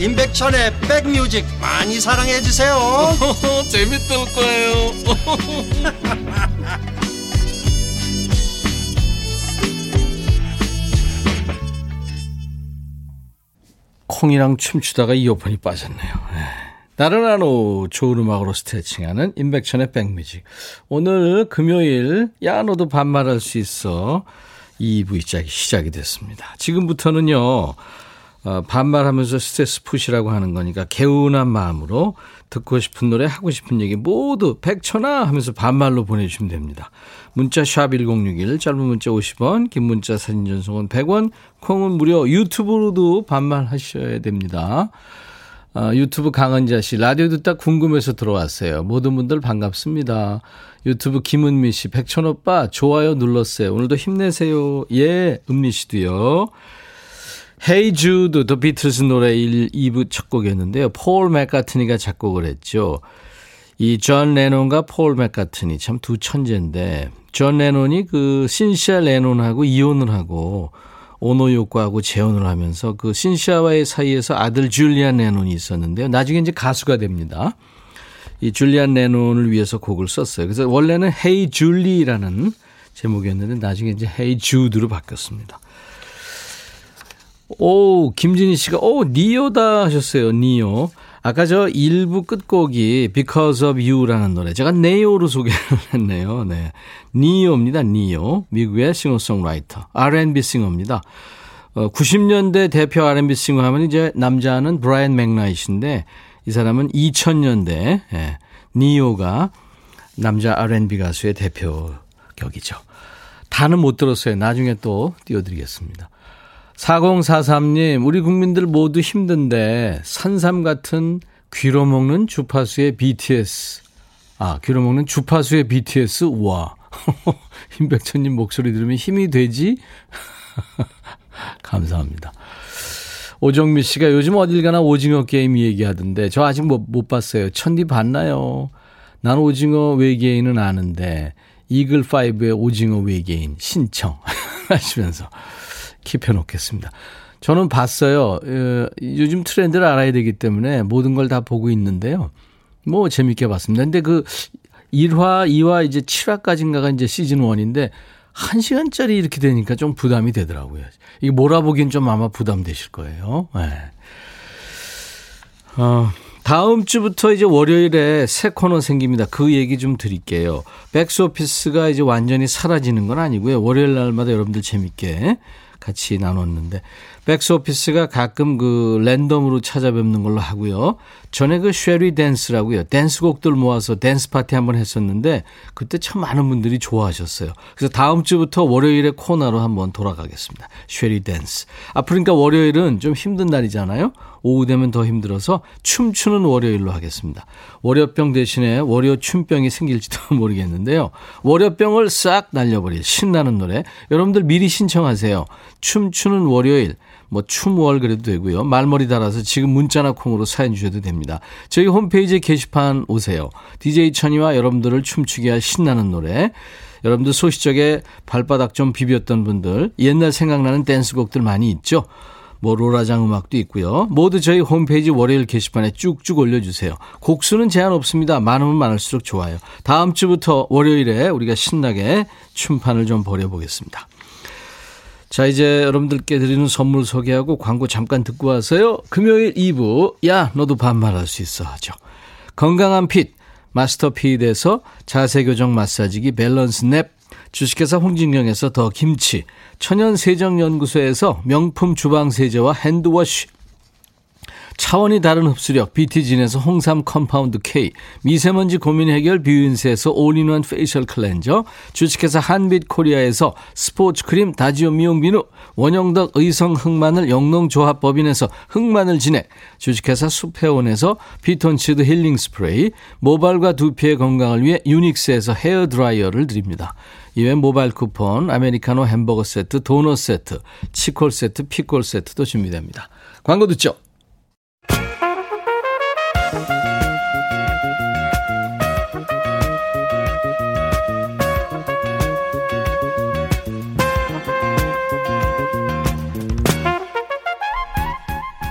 Speaker 4: 임백천의 백뮤직 많이 사랑해 주세요 [LAUGHS]
Speaker 1: 재밌을 거예요. [LAUGHS] 콩이랑 춤추다가 이어폰이 빠졌네요. 네. 나른한 오후 좋은 음악으로 스트레칭하는 임백천의 백뮤직. 오늘 금요일 야 너도 반말할 수 있어 2부 시작이, 시작이 됐습니다. 지금부터는요. 어, 반말하면서 스트레스 푸시라고 하는 거니까 개운한 마음으로 듣고 싶은 노래 하고 싶은 얘기 모두 백천아 하면서 반말로 보내주시면 됩니다. 문자 샵 1061 짧은 문자 50원 긴 문자 사진 전송은 100원 콩은 무료 유튜브로도 반말하셔야 됩니다. 어, 유튜브 강은자 씨 라디오 듣다 궁금해서 들어왔어요. 모든 분들 반갑습니다. 유튜브 김은미 씨 백천 오빠 좋아요 눌렀어요. 오늘도 힘내세요. 예 은미 씨도요. Hey Jude, 더 비틀스 노래 1, 2부 첫 곡이었는데요. 폴 맥카트니가 작곡을 했죠. 이 존 레논과 폴 맥카트니 참 두 천재인데 존 레논이 그 신시아 레논하고 이혼을 하고 오노요코하고 재혼을 하면서 그 신시아와의 사이에서 아들 줄리안 레논이 있었는데요. 나중에 이제 가수가 됩니다. 이 줄리안 레논을 위해서 곡을 썼어요. 그래서 원래는 Hey Julie라는 제목이었는데 나중에 이제 Hey Jude로 바뀌었습니다. 오, 김진희 씨가, 오, 니오다 하셨어요, 니오. 아까 저 1부 끝곡이 Because of You라는 노래. 제가 네오로 소개를 [LAUGHS] 했네요. 네. 니오입니다, 니오. 미국의 싱어송라이터. R&B 싱어입니다. 어, 90년대 대표 R&B 싱어 하면 이제 남자는 브라이언 맥나이트인데 이 사람은 2000년대, 예, 니오가 남자 R&B 가수의 대표 격이죠. 다는 못 들었어요. 나중에 또 띄워드리겠습니다. 4043님, 우리 국민들 모두 힘든데 산삼 같은 귀로 먹는 주파수의 BTS. 아, 귀로 먹는 주파수의 BTS? 와. [LAUGHS] 임백천 님 목소리 들으면 힘이 되지? [LAUGHS] 감사합니다. 오정미 씨가 요즘 어딜 가나 오징어 게임 얘기하던데 저 아직 못, 못 봤어요. 천디 봤나요? 난 오징어 외계인은 아는데 이글5의 오징어 외계인 신청 [LAUGHS] 하시면서 킵해 놓겠습니다. 저는 봤어요. 어, 요즘 트렌드를 알아야 되기 때문에 모든 걸 다 보고 있는데요. 뭐 재밌게 봤습니다. 근데 그 1화, 2화 이제 7화까지인가가 이제 시즌 1인데 1시간짜리 이렇게 되니까 좀 부담이 되더라고요. 이게 몰아보기엔 좀 아마 부담되실 거예요. 네. 어, 다음 주부터 이제 월요일에 새 코너 생깁니다. 그 얘기 좀 드릴게요. 백스오피스가 이제 완전히 사라지는 건 아니고요. 월요일 날마다 여러분들 재밌게 같이 나눴는데 백스오피스가 가끔 그 랜덤으로 찾아뵙는 걸로 하고요. 전에 그 Shall We Dance라고요. 댄스곡들 모아서 댄스 파티 한번 했었는데 그때 참 많은 분들이 좋아하셨어요. 그래서 다음 주부터 월요일에 코너로 한번 돌아가겠습니다. Shall We Dance. 앞으로 그러니까 월요일은 좀 힘든 날이잖아요. 오후 되면 더 힘들어서 춤추는 월요일로 하겠습니다. 월요병 대신에 월요 춤병이 생길지도 [LAUGHS] 모르겠는데요. 월요병을 싹 날려버릴 신나는 노래. 여러분들 미리 신청하세요. 춤추는 월요일. 뭐 춤월 그래도 되고요. 말머리 달아서 지금 문자나 콩으로 사연 주셔도 됩니다. 저희 홈페이지 게시판 오세요. DJ 천이와 여러분들을 춤추게 할 신나는 노래. 여러분들 소시적에 발바닥 좀 비볐던 분들 옛날 생각나는 댄스곡들 많이 있죠. 뭐 로라장 음악도 있고요. 모두 저희 홈페이지 월요일 게시판에 쭉쭉 올려주세요. 곡수는 제한 없습니다. 많으면 많을수록 좋아요. 다음 주부터 월요일에 우리가 신나게 춤판을 좀 벌여보겠습니다. 자, 이제 여러분들께 드리는 선물 소개하고 광고 잠깐 듣고 와서요. 금요일 2부, 야, 너도 반말할 수 있어 하죠. 건강한 fit, 마스터 핏에서 자세교정 마사지기 밸런스 냅, 주식회사 홍진경에서 더 김치, 천연세정연구소에서 명품 주방세제와 hand wash, 차원이 다른 흡수력 BT진에서 홍삼 compound K, 미세먼지 고민 해결 뷰인스에서 all-in-one facial cleanser, 주식회사 한빛코리아에서 스포츠 크림 다지오 미용 비누, 원형덕 의성 흑마늘 영농조합법인에서 흑마늘 진액, 주식회사 수페온에서 피톤치드 힐링 스프레이, 모발과 두피의 건강을 위해 유닉스에서 헤어 드라이어를 드립니다. 이외 모바일 쿠폰, 아메리카노 햄버거 세트, 도넛 세트, 치콜 세트, 피콜 세트도 준비됩니다. 광고 듣죠?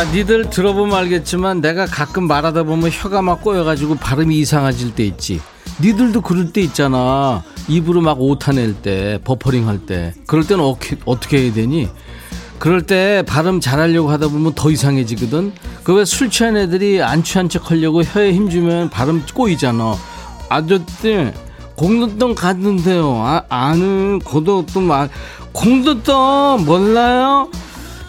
Speaker 1: 야, 니들 들어보면 알겠지만 내가 가끔 말하다 보면 혀가 막 꼬여가지고 발음이 이상해질 때 있지. 니들도 그럴 때 있잖아. 입으로 막 오타낼 때, 버퍼링 할 때. 그럴 때는 어떻게, 어떻게 해야 되니? 그럴 때 발음 잘하려고 하다 보면 더 이상해지거든. 그 왜 술 취한 애들이 안 취한 척 하려고 혀에 힘주면 발음 꼬이잖아. 아저씨, 공도동 갔는데요. 아, 아는 고도동 말, 공도동 몰라요?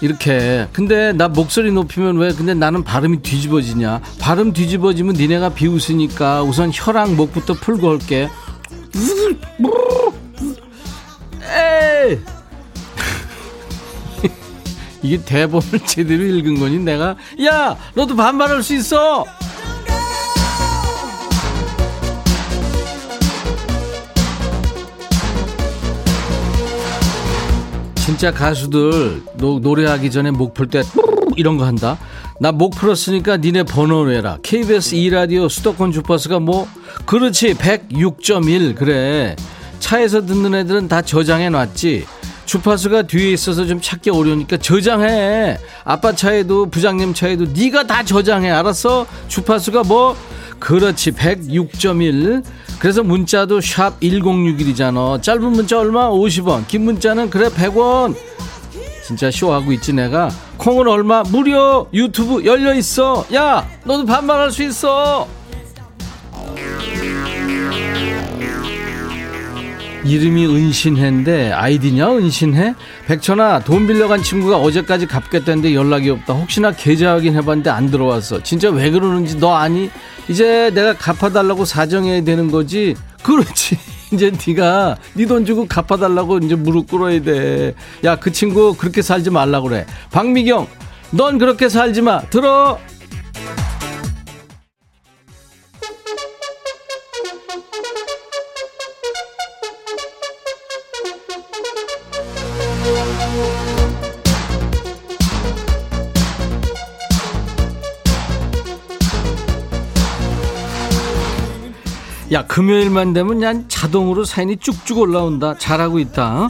Speaker 1: 이렇게. 근데 나 목소리 높이면 왜 근데 나는 발음이 뒤집어지냐? 발음 뒤집어지면 니네가 비웃으니까 우선 혀랑 목부터 풀고 올게. 에이! [LAUGHS] 이게 대본을 제대로 읽은 거니 내가? 야! 너도 반말할 수 있어 진짜 가수들 노, 노래하기 전에 목 풀 때 이런 거 한다. 나 목 풀었으니까 니네 번호 내라. KBS 2라디오 수도권 주파수가 뭐 그렇지 106.1 그래. 차에서 듣는 애들은 다 저장해 놨지. 주파수가 뒤에 있어서 좀 찾기 어려우니까 저장해. 아빠 차에도 부장님 차에도 네가 다 저장해. 알았어? 주파수가 뭐 그렇지 106.1 그래서 문자도 샵 1061이잖아. 짧은 문자 얼마? 50원. 긴 문자는 그래 100원. 진짜 쇼하고 있지 내가? 콩은 얼마? 무료. 유튜브 열려있어. 야 너도 반말할 수 있어. 이름이 은신해인데 아이디냐 은신해? 백천아 돈 빌려간 친구가 어제까지 갚겠다는데 연락이 없다. 혹시나 계좌 확인해봤는데 안 들어왔어. 진짜 왜 그러는지 너 아니? 이제 내가 갚아달라고 사정해야 되는 거지? 그렇지. [LAUGHS] 이제 네가 네 돈 주고 갚아달라고 이제 무릎 꿇어야 돼 야 그 친구 그렇게 살지 말라 그래. 박미경 넌 그렇게 살지 마. 들어 야 금요일만 되면 그냥 자동으로 사인이 쭉쭉 올라온다. 잘하고 있다. 어?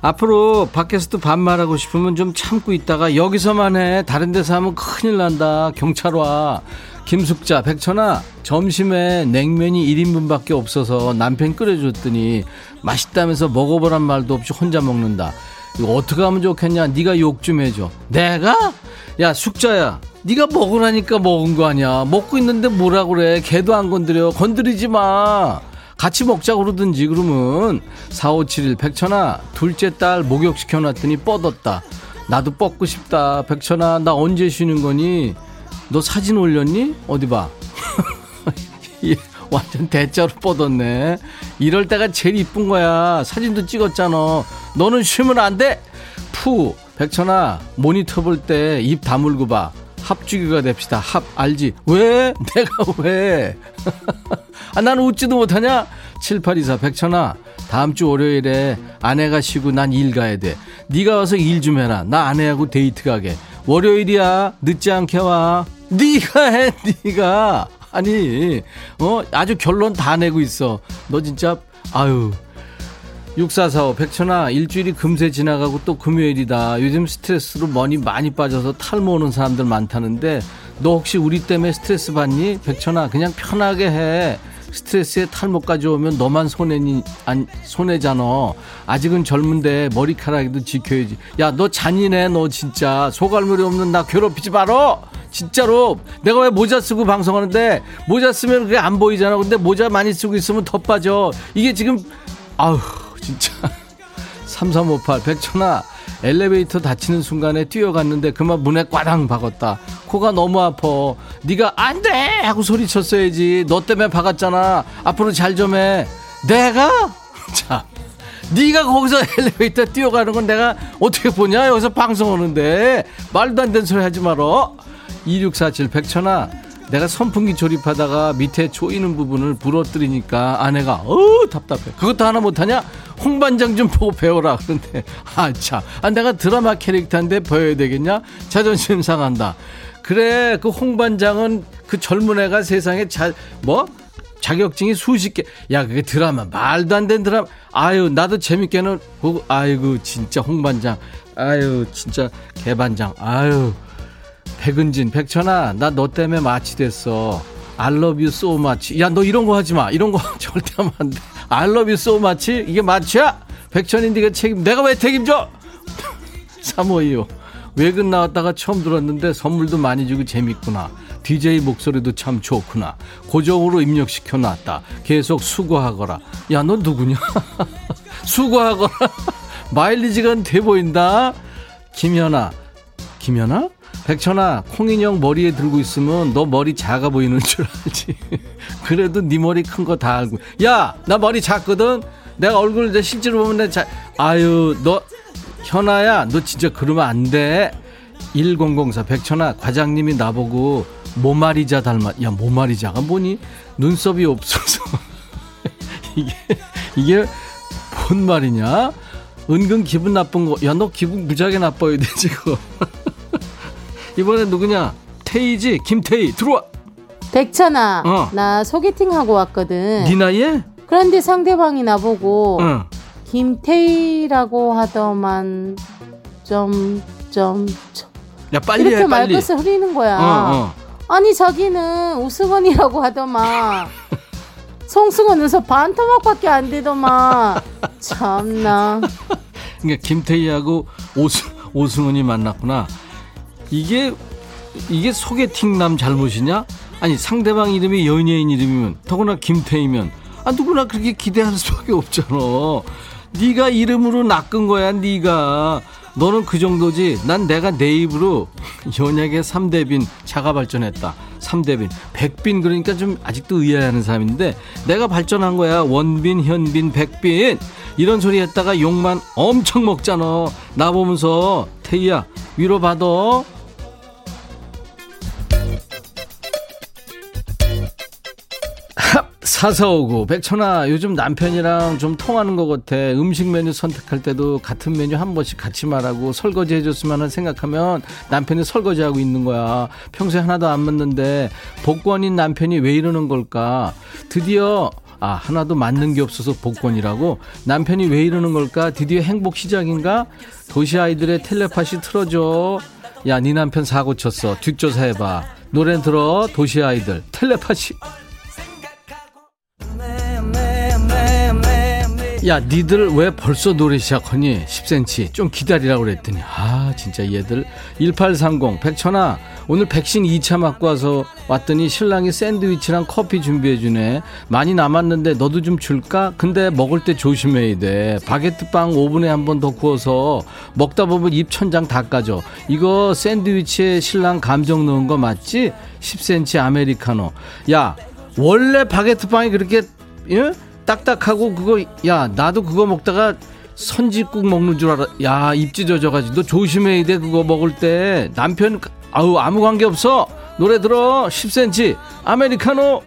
Speaker 1: 앞으로 밖에서도 반말하고 싶으면 좀 참고 있다가 여기서만 해. 다른 데서 하면 큰일 난다. 경찰 와. 김숙자 백천아 점심에 냉면이 1인분밖에 없어서 남편 끓여줬더니 맛있다면서 먹어보란 말도 없이 혼자 먹는다. 이거 어떻게 하면 좋겠냐? 네가 욕 좀 해줘. 내가? 야 숙자야 네가 먹으라니까 먹은 거 아니야. 먹고 있는데 뭐라 그래. 걔도 안 건드려. 건드리지 마. 같이 먹자 그러든지 그러면. 4571 백천아 둘째 딸 목욕시켜 놨더니 뻗었다. 나도 뻗고 싶다. 백천아 나 언제 쉬는 거니? 너 사진 올렸니? 어디 봐. [LAUGHS] 예, 완전 대자로 뻗었네. 이럴 때가 제일 이쁜 거야. 사진도 찍었잖아. 너는 쉬면 안 돼 푸. 백천아 모니터 볼 때 입 다물고 봐 합주기가 됩시다. 합 알지? 왜? [LAUGHS] 내가 왜? [LAUGHS] 아, 나는 웃지도 못하냐? 7824 백천아 다음 주 월요일에 아내가 쉬고 난 일 가야 돼. 네가 와서 일 좀 해라. 나 아내하고 데이트 가게. 월요일이야. 늦지 않게 와. 네가 해. [LAUGHS] 네가. 아니 어 아주 결론 다 내고 있어. 너 진짜 아유 6445 백천아 일주일이 금세 지나가고 또 금요일이다. 요즘 스트레스로 머리 많이 빠져서 탈모 오는 사람들 많다는데 너 혹시 우리 때문에 스트레스 받니? 백천아 그냥 편하게 해. 스트레스에 탈모까지 오면 너만 손해니 안 손해잖아. 아직은 젊은데 머리카락도 지켜야지. 야 너 잔인해 너 진짜. 소갈물이 없는 나 괴롭히지 말어! 진짜로! 내가 왜 모자 쓰고 방송하는데 모자 쓰면 그게 안 보이잖아. 근데 모자 많이 쓰고 있으면 더 빠져. 이게 지금 아우 진짜. [LAUGHS] 3358 백천아 엘리베이터 닫히는 순간에 뛰어갔는데 그만 문에 꽈당 박았다. 코가 너무 아파. 네가 안돼! 하고 소리쳤어야지. 너 때문에 박았잖아. 앞으로 잘 좀 해. 내가? [LAUGHS] 참 네가 거기서 [LAUGHS] 엘리베이터 뛰어가는 건 내가 어떻게 보냐? 여기서 방송하는데. 말도 안 되는 소리 하지 말어. 2647 백천아 내가 선풍기 조립하다가 밑에 조이는 부분을 부러뜨리니까 아내가 어 답답해 그것도 하나 못하냐 홍반장 좀 보고 배워라 그런데 아차 아, 내가 드라마 캐릭터인데 배워야 되겠냐 자존심 상한다 그래 그 홍반장은 그 젊은 애가 세상에 잘뭐 자격증이 수십 개. 야, 그게 드라마. 말도 안 되는 드라마. 아유, 나도 재밌게는 아이고, 진짜 홍반장. 아유, 진짜 개반장. 아유. 백은진, 백천아, 나 너 때문에 마취됐어. I love you so much. 야, 너 이런 거 하지 마. 이런 거 [LAUGHS] 절대 하면 안 돼. I love you so much. 이게 마취야? 백천이 네가 책임, 내가 왜 책임져? [LAUGHS] 352호. 외근 나왔다가 처음 들었는데 선물도 많이 주고 재밌구나. DJ 목소리도 참 좋구나. 고정으로 입력시켜 놨다. 계속 수고하거라. 야, 너 누구냐? [LAUGHS] 수고하거라. 마일리지가 돼 보인다. 김연아. 김연아? 백천아, 콩인형 머리에 들고 있으면 너 머리 작아 보이는 줄 알지. [LAUGHS] 그래도 네 머리 큰 거 다 알고. 야, 나 머리 작거든? 내가 얼굴 내 실제로 보면 내 자, 아유, 너, 현아야, 너 진짜 그러면 안 돼. 1004 백천아, 과장님이 나보고 모마리자 닮았, 야, 모마리자가 뭐니? 눈썹이 없어서. [LAUGHS] 이게, 이게 뭔 말이냐? 은근 기분 나쁜 거. 야, 너 기분 무지하게 나빠야 돼, 지금. [LAUGHS] 이번엔 누구냐? 태희지, 김태희, 들어와!
Speaker 5: 백천아,
Speaker 1: 어.
Speaker 5: 나 소개팅 하고 왔거든.
Speaker 1: 네 나이에?
Speaker 5: 그런데 상대방이 나보고
Speaker 1: 응.
Speaker 5: 김태희라고 하더만 좀좀
Speaker 1: 야, 빨리
Speaker 5: 이렇게
Speaker 1: 해, 빨리.
Speaker 5: 말끝을 흐리는 거야.
Speaker 1: 어, 어.
Speaker 5: 아니 자기는 우승원이라고 하더만 [LAUGHS] 송승헌 눈썹 반토막밖에 안 되더만 [LAUGHS] 참나.
Speaker 1: 그러니까 김태희하고 오승, 오승훈이 만났구나. 이게 이게 소개팅 남 잘못이냐? 아니 상대방 이름이 연예인 이름이면 더구나 김태희면 아 누구나 그렇게 기대하는 수밖에 없잖아. 네가 이름으로 낚은 거야, 네가. 너는 그 정도지. 난 내가 내 입으로 연약의 3대빈 자가 발전했다. 3대빈. 백빈 그러니까 좀 아직도 의아해하는 사람인데 내가 발전한 거야. 원빈, 현빈, 백빈. 이런 소리 했다가 욕만 엄청 먹잖아. 나 보면서 태희야 위로 받아. 4459 백천아 요즘 남편이랑 좀 통하는 것 같아. 음식 메뉴 선택할 때도 같은 메뉴 한 번씩 같이 말하고 설거지 해줬으면 하는 생각하면 남편이 설거지하고 있는 거야. 평소에 하나도 안 맞는데 복권인 남편이 왜 이러는 걸까? 드디어 아 하나도 맞는 게 없어서 복권이라고? 남편이 왜 이러는 걸까? 드디어 행복 시작인가? 도시 아이들의 텔레파시 틀어줘. 야 네 남편 사고 쳤어. 뒷조사해봐. 노래 들어 도시 아이들. 텔레파시 야 니들 왜 벌써 노래 시작하니? 10cm 좀 기다리라고 그랬더니 아 진짜 얘들. 1830 백천아 오늘 백신 2차 맞고 와서 왔더니 신랑이 샌드위치랑 커피 준비해주네. 많이 남았는데 너도 좀 줄까? 근데 먹을 때 조심해야 돼. 바게트빵 오븐에 한 번 더 구워서 먹다 보면 입 천장 닦아줘 이거 샌드위치에 신랑 감정 넣은 거 맞지? 10cm 아메리카노. 야 원래 바게트빵이 그렇게 예? 딱딱하고 그거 야 나도 그거 먹다가 선지국 먹는 줄 알아. 야입 찢어져가지고. 너 조심해야 돼 그거 먹을 때. 남편 아우 아무 관계 없어. 노래 들어. 10cm 아메리카노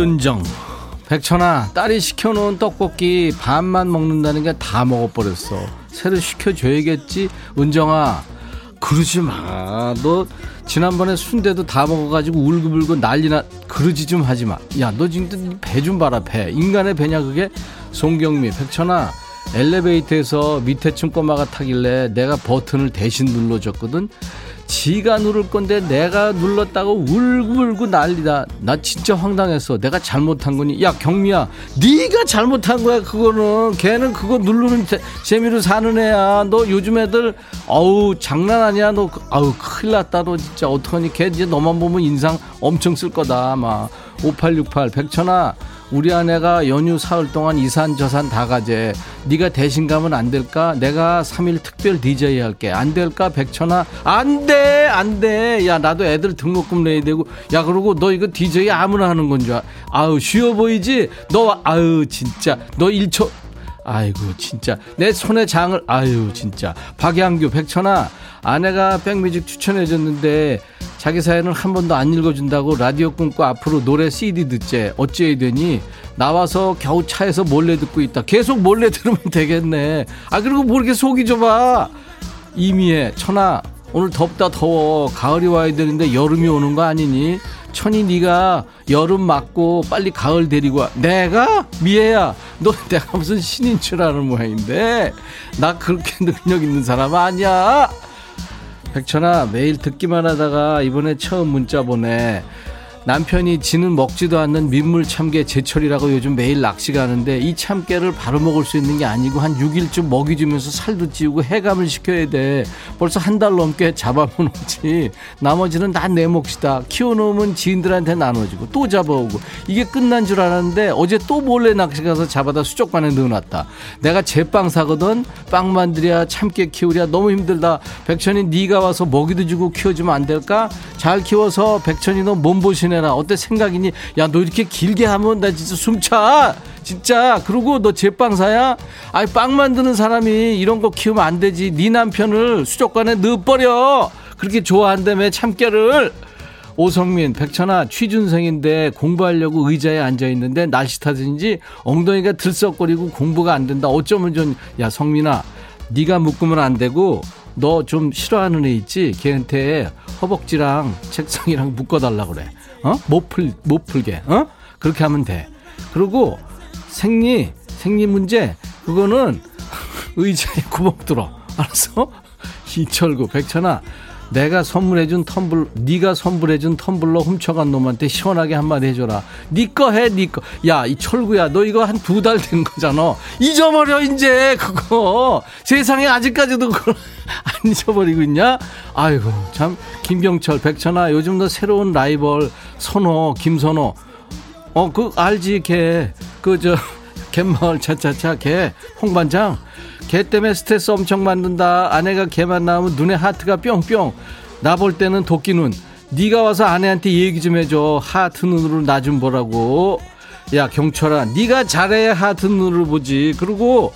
Speaker 1: 이은정. 백천아 딸이 시켜놓은 떡볶이 반만 먹는다는 게 다 먹어버렸어. 새로 시켜줘야겠지? 은정아 그러지 마 너 지난번에 순대도 다 먹어가지고 울고불고 난리나. 그러지 좀 하지 마야 너 지금 배 좀 봐라 배. 인간의 배냐 그게? 송경미 백천아 엘리베이터에서 밑에 층 꼬마가 타길래 내가 버튼을 대신 눌러줬거든 지가 누를 건데 내가 눌렀다고 울고 울고 난리다. 나 진짜 황당했어. 내가 잘못한 거니? 야 경미야, 네가 잘못한 거야. 그거는 걔는 그거 누르는 재미로 사는 애야. 너 요즘 애들 어우 장난 아니야. 너 아우 큰일 났다. 너 진짜 어떡하니? 걔 이제 너만 보면 인상 엄청 쓸 거다. 막 5868 백천아. 우리 아내가 연휴 사흘 동안 이산 저산 다 가재. 네가 대신 가면 안 될까? 내가 3일 특별 DJ 할게. 안 될까? 백천아. 안 돼. 안 돼. 야, 나도 애들 등록금 내야 되고. 야, 그러고 너 이거 DJ 아무나 하는 건 줄. 알. 아우, 쉬워 보이지? 너 아유, 진짜. 너 1초 아이고 진짜. 내 손에 장을 아유 진짜. 박양규 백천아 아내가 백뮤직 추천해줬는데 자기 사연을 한 번도 안 읽어준다고 라디오 끊고 앞으로 노래 CD 듣재. 어찌해야 되니? 나와서 겨우 차에서 몰래 듣고 있다. 계속 몰래 들으면 되겠네. 아 그리고 뭐 이렇게 속이 좁아. 이미애 천아 오늘 덥다 더워. 가을이 와야 되는데 여름이 오는 거 아니니 천이 네가 여름 맞고 빨리 가을 데리고 와. 내가? 미애야. 너 [LAUGHS] 내가 무슨 신인 줄 아는 모양인데? 나 그렇게 [LAUGHS] 능력 있는 사람 아니야. 백천아 매일 듣기만 하다가 이번에 처음 문자 보내 남편이 지는 먹지도 않는 민물 참깨 제철이라고 요즘 매일 낚시 가는데 이 참깨를 바로 먹을 수 있는 게 아니고 한 6일쯤 먹이 주면서 살도 찌우고 해감을 시켜야 돼. 벌써 한 달 넘게 잡아먹지. 나머지는 다 내 몫이다. 키워놓으면 지인들한테 나눠주고 또 잡아오고 이게 끝난 줄 알았는데 어제 또 몰래 낚시 가서 잡아다 수족관에 넣어놨다. 내가 제빵 사거든. 빵 만들랴 참깨 키우랴 너무 힘들다. 백천이 네가 와서 먹이도 주고 키워주면 안 될까? 잘 키워서 백천이 너 몸보신 지 내라 어때 생각이니? 야 너 이렇게 길게 하면 나 진짜 숨차. 진짜. 그리고 너 제빵사야? 아이 빵 만드는 사람이 이런 거 키우면 안 되지. 네 남편을 수족관에 넣어버려. 그렇게 좋아한다며 참깨를. 오성민, 백천아, 취준생인데 공부하려고 의자에 앉아 있는데 날씨 탓인지 엉덩이가 들썩거리고 공부가 안 된다. 어쩌면 좀, 야, 성민아, 네가 묶으면 안 되고 너 좀 싫어하는 애 있지? 걔한테 허벅지랑 책상이랑 묶어달라 그래. 어? 못 풀, 못 풀게, 어? 그렇게 하면 돼. 그리고 생리, 생리 문제, 그거는 [LAUGHS] 의자에 구멍 뚫어. 알았어? [LAUGHS] 이철구, 백천아, 내가 선물해준 텀블, 네가 선물해준 텀블러 훔쳐간 놈한테 시원하게 한마디 해줘라. 네거 해, 네 거. 야, 이 철구야, 너 이거 한 두 달 된 거잖아. 잊어버려 이제 그거. 세상에 아직까지도 그걸 [LAUGHS] 안 잊어버리고 있냐? 아이고, 참 김경철, 백천아, 요즘 너 새로운 라이벌 선호, 김선호. 어, 그 알지, 걔. 그 저 [LAUGHS] 갯마을 차차차 걔 홍반장. 걔 때문에 스트레스 엄청 받는다. 아내가 걔만 나오면 눈에 하트가 뿅뿅. 나 볼 때는 도끼 눈. 네가 와서 아내한테 얘기 좀 해줘. 하트 눈으로 나 좀 보라고. 야 경철아, 네가 잘해야 하트 눈으로 보지. 그리고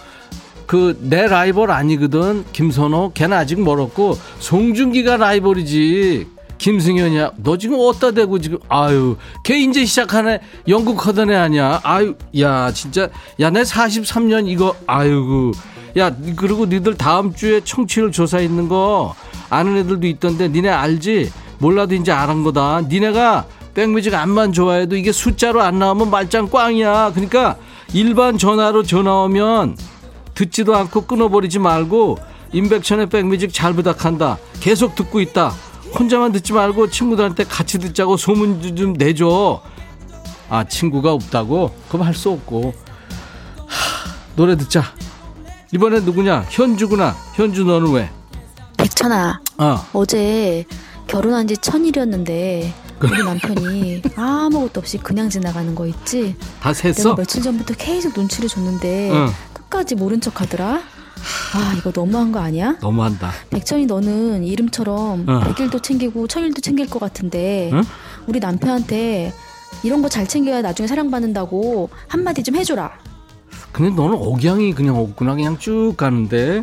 Speaker 1: 그 내 라이벌 아니거든. 김선호. 걔는 아직 멀었고 송중기가 라이벌이지. 김승현이야. 너 지금 어디다 대고 지금 아유 걔 이제 시작하네 영국 하던 애 아니야. 아유 야 진짜 야 내 43년 이거 아유고 야 그리고 니들 다음 주에 청취율 조사 있는 거 아는 애들도 있던데 니네 알지? 몰라도 이제 알은 거다. 니네가 백뮤직 안만 좋아해도 이게 숫자로 안 나오면 말짱 꽝이야. 그러니까 일반 전화로 전화 오면 듣지도 않고 끊어버리지 말고 임백천의 백뮤직 잘 부탁한다. 계속 듣고 있다. 혼자만 듣지 말고 친구들한테 같이 듣자고 소문 좀 내줘. 아 친구가 없다고? 그럼 할 수 없고. 하, 노래 듣자. 이번엔 누구냐? 현주구나. 현주 너는 왜?
Speaker 6: 백천아,
Speaker 1: 어.
Speaker 6: 어제 결혼한 지 천일이었는데 우리 남편이 아무것도 없이 그냥 지나가는 거 있지?
Speaker 1: 다 셌어?
Speaker 6: 며칠 전부터 계속 눈치를 줬는데
Speaker 1: 응.
Speaker 6: 끝까지 모른 척 하더라? 아, 이거 너무한 거 아니야?
Speaker 1: 너무한다.
Speaker 6: 백천이 너는 이름처럼
Speaker 1: 응.
Speaker 6: 백일도 챙기고 천일도 챙길 것 같은데
Speaker 1: 응?
Speaker 6: 우리 남편한테 이런 거 잘 챙겨야 나중에 사랑받는다고 한마디 좀 해줘라.
Speaker 1: 근데 너는 억양이 그냥 없구나. 그냥 쭉 가는데.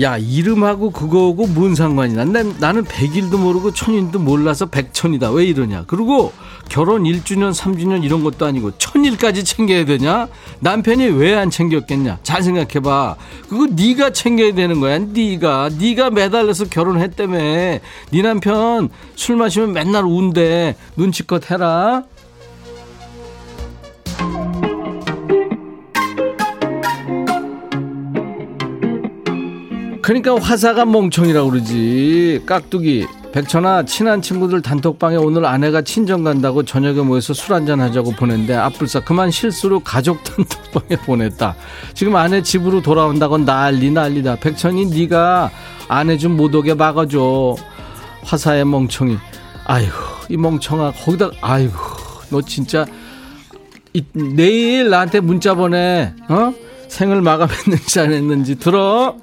Speaker 1: 야, 이름하고 그거하고 뭔 상관이 나? 난, 나는 백일도 모르고 천일도 몰라서 백천이다. 왜 이러냐? 그리고 결혼 1주년, 3주년 이런 것도 아니고 천일까지 챙겨야 되냐? 남편이 왜 안 챙겼겠냐? 잘 생각해봐. 그거 네가 챙겨야 되는 거야. 네가 네가 매달려서 결혼했다며. 네 남편 술 마시면 맨날 운대. 눈치껏 해라. 그러니까 화사가 멍청이라고 그러지. 깍두기. 백천아, 친한 친구들 단톡방에 오늘 아내가 친정 간다고 저녁에 모여서 술 한잔 하자고 보냈는데 앞불사 그만 실수로 가족 단톡방에 보냈다. 지금 아내 집으로 돌아온다고 난리 난리다. 백천이 네가 아내 좀 못 오게 막아줘. 화사의 멍청이. 아이고, 이 멍청아. 거기다, 아이고, 너 진짜. 이, 내일 나한테 문자 보내. 어? 생을 마감했는지 안 했는지 들어.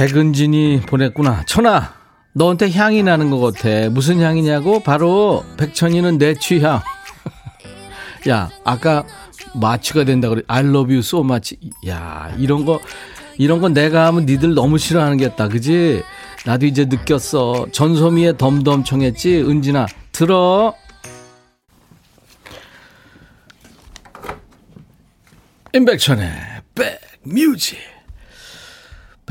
Speaker 1: 백은진이 보냈구나. 천아, 너한테 향이 나는 것 같아. 무슨 향이냐고? 바로 백천이는 내 취향. 야, 아까 마취가 된다 그래. I love you so much. 야, 이런 거 이런 거 내가 하면 니들 너무 싫어하는겠다. 그지? 나도 이제 느꼈어. 전소미의 덤덤 청했지. 은진아, 들어. 임백천의 백뮤직.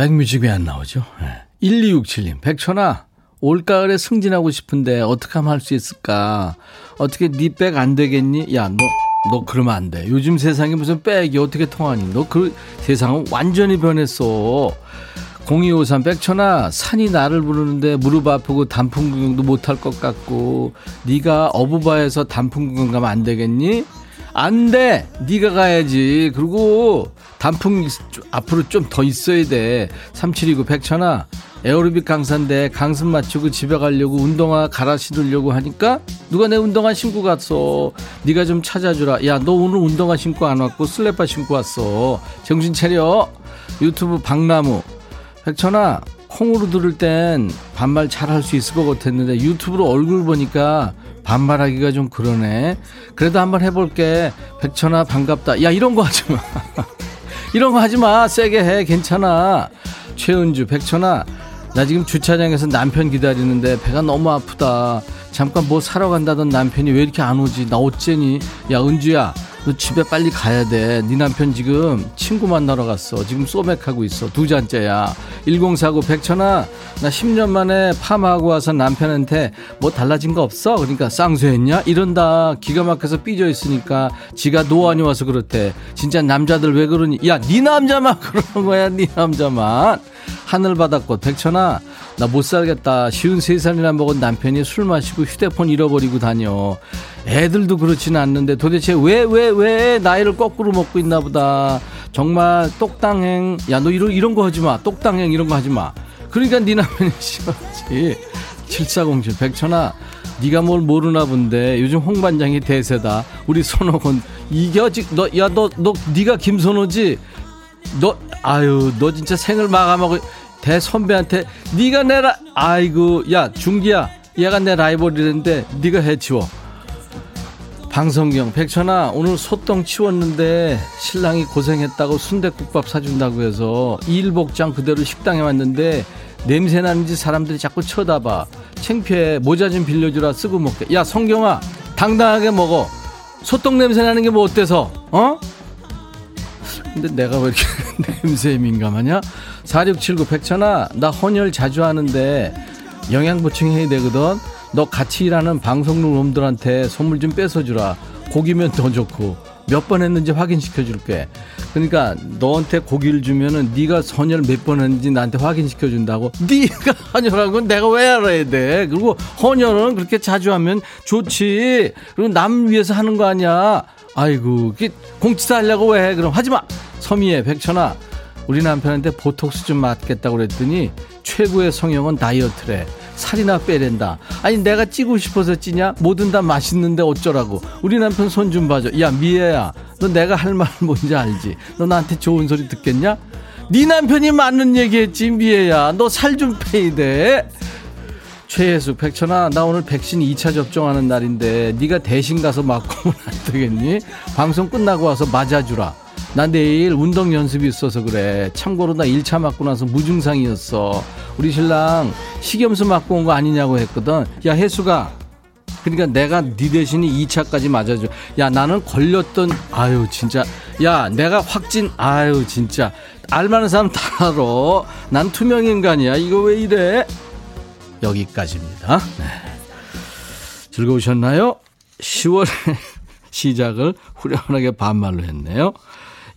Speaker 1: 백뮤직 왜안 나오죠? 네. 1267님, 백천아, 올가을에 승진하고 싶은데 어떻게 하면 할 수 있을까? 어떻게 네백안 되겠니? 야, 너, 너 그러면 안 돼. 요즘 세상에 무슨 백이 어떻게 통하니? 너 그 세상은 완전히 변했어. 0253 백천아 산이 나를 부르는데 무릎 아프고 단풍 구경도 못할 것 같고 네가 어부바에서 단풍 구경 가면 안 되겠니? 안 돼. 네가 가야지. 그리고 단풍 앞으로 좀 더 있어야 돼. 3729 백천아. 에어로빅 강사인데 강습 마치고 집에 가려고 운동화 갈아 신으려고 하니까 누가 내 운동화 신고 갔어. 네가 좀 찾아주라. 야, 너 오늘 운동화 신고 안 왔고 슬래퍼 신고 왔어. 정신 차려. 유튜브 박나무. 백천아, 콩으로 들을 땐 반말 잘 할 수 있을 것 같았는데 유튜브로 얼굴 보니까 반말하기가 좀 그러네. 그래도 한번 해볼게. 백천아 반갑다. 야 이런 거 하지 마. [LAUGHS] 이런 거 하지 마. 세게 해. 괜찮아. 최은주 백천아 나 지금 주차장에서 남편 기다리는데 배가 너무 아프다. 잠깐 뭐 사러 간다던 남편이 왜 이렇게 안 오지? 나 어째니? 야 은주야 너 집에 빨리 가야 돼. 네 남편 지금 친구 만나러 갔어. 지금 소맥하고 있어. 두 잔째야. 1049 백천아, 나 10년 만에 파마하고 와서 남편한테 뭐 달라진 거 없어? 그러니까 쌍수했냐? 이런다. 기가 막혀서 삐져 있으니까 지가 노안이 와서 그렇대. 진짜 남자들 왜 그러니? 야, 네 남자만 [LAUGHS] 그러는 거야. 네 남자만. 하늘바닷꽃 백천아 나 못 살겠다 쉬운 세 살이나 먹은 남편이 술 마시고 휴대폰 잃어버리고 다녀. 애들도 그렇지는 않는데 도대체 왜 왜 왜 나이를 거꾸로 먹고 있나 보다. 정말 똑당행. 야 너 이런 이런 거 하지 마. 똑당행 이런 거 하지 마. 그러니까 네 남편이 [LAUGHS] 싫었지. 7407 백천아 네가 뭘 모르나 본데. 요즘 홍반장이 대세다. 우리 손옥은 이겨? 너야 너너 네가 김선호지? 너 아유 너 진짜 생을 마감하고 대선배한테 네가 내라. 아이고 야 중기야 얘가 내 라이벌이랬는데 네가 해치워. 방성경 백천아 오늘 소똥 치웠는데 신랑이 고생했다고 순대국밥 사준다고 해서 일복장 그대로 식당에 왔는데 냄새 나는지 사람들이 자꾸 쳐다봐. 창피해. 모자 좀 빌려주라 쓰고 먹게. 야 성경아 당당하게 먹어. 소똥 냄새 나는 게 뭐 어때서? 어? 근데 내가 왜 이렇게 [LAUGHS] 냄새에 민감하냐? 4679 백천아, 나 헌혈 자주 하는데 영양 보충해야 되거든. 너 같이 일하는 방송국 놈들한테 선물 좀 뺏어주라. 고기면 더 좋고 몇 번 했는지 확인시켜 줄게. 그러니까 너한테 고기를 주면은 네가 헌혈 몇번 했는지 나한테 확인시켜 준다고. 네가 [LAUGHS] 헌혈한 건 내가 왜 알아야 돼? 그리고 헌혈은 그렇게 자주 하면 좋지. 그리고 남 위해서 하는 거 아니야. 아이고, 공치사 하려고 왜 해? 그럼 하지 마. 서미애 백천아 우리 남편한테 보톡스 좀 맞겠다고 그랬더니 최고의 성형은 다이어트래. 살이나 빼랜다. 아니 내가 찌고 싶어서 찌냐? 뭐든 다 맛있는데 어쩌라고. 우리 남편 손 좀 봐줘. 야 미애야. 너 내가 할 말 뭔지 알지? 너 나한테 좋은 소리 듣겠냐? 네 남편이 맞는 얘기했지 미애야. 너 살 좀 빼야 돼 최혜숙 백천아 나 오늘 백신 2차 접종하는 날인데 네가 대신 가서 맞고 안 되겠니? 방송 끝나고 와서 맞아주라 나 내일 운동 연습이 있어서 그래. 참고로 나 1차 맞고 나서 무증상이었어. 우리 신랑 식염수 맞고 온 거 아니냐고 했거든. 야, 혜수가. 그러니까 내가 네 대신에 2차까지 맞아줘. 야, 나는 걸렸던, 아유, 진짜. 야, 내가 확진, 아유, 진짜. 알만한 사람 다 알아. 난 투명 인간이야. 이거 왜 이래? 여기까지입니다. 네. 즐거우셨나요? 10월의 [LAUGHS] 시작을 후련하게 반말로 했네요.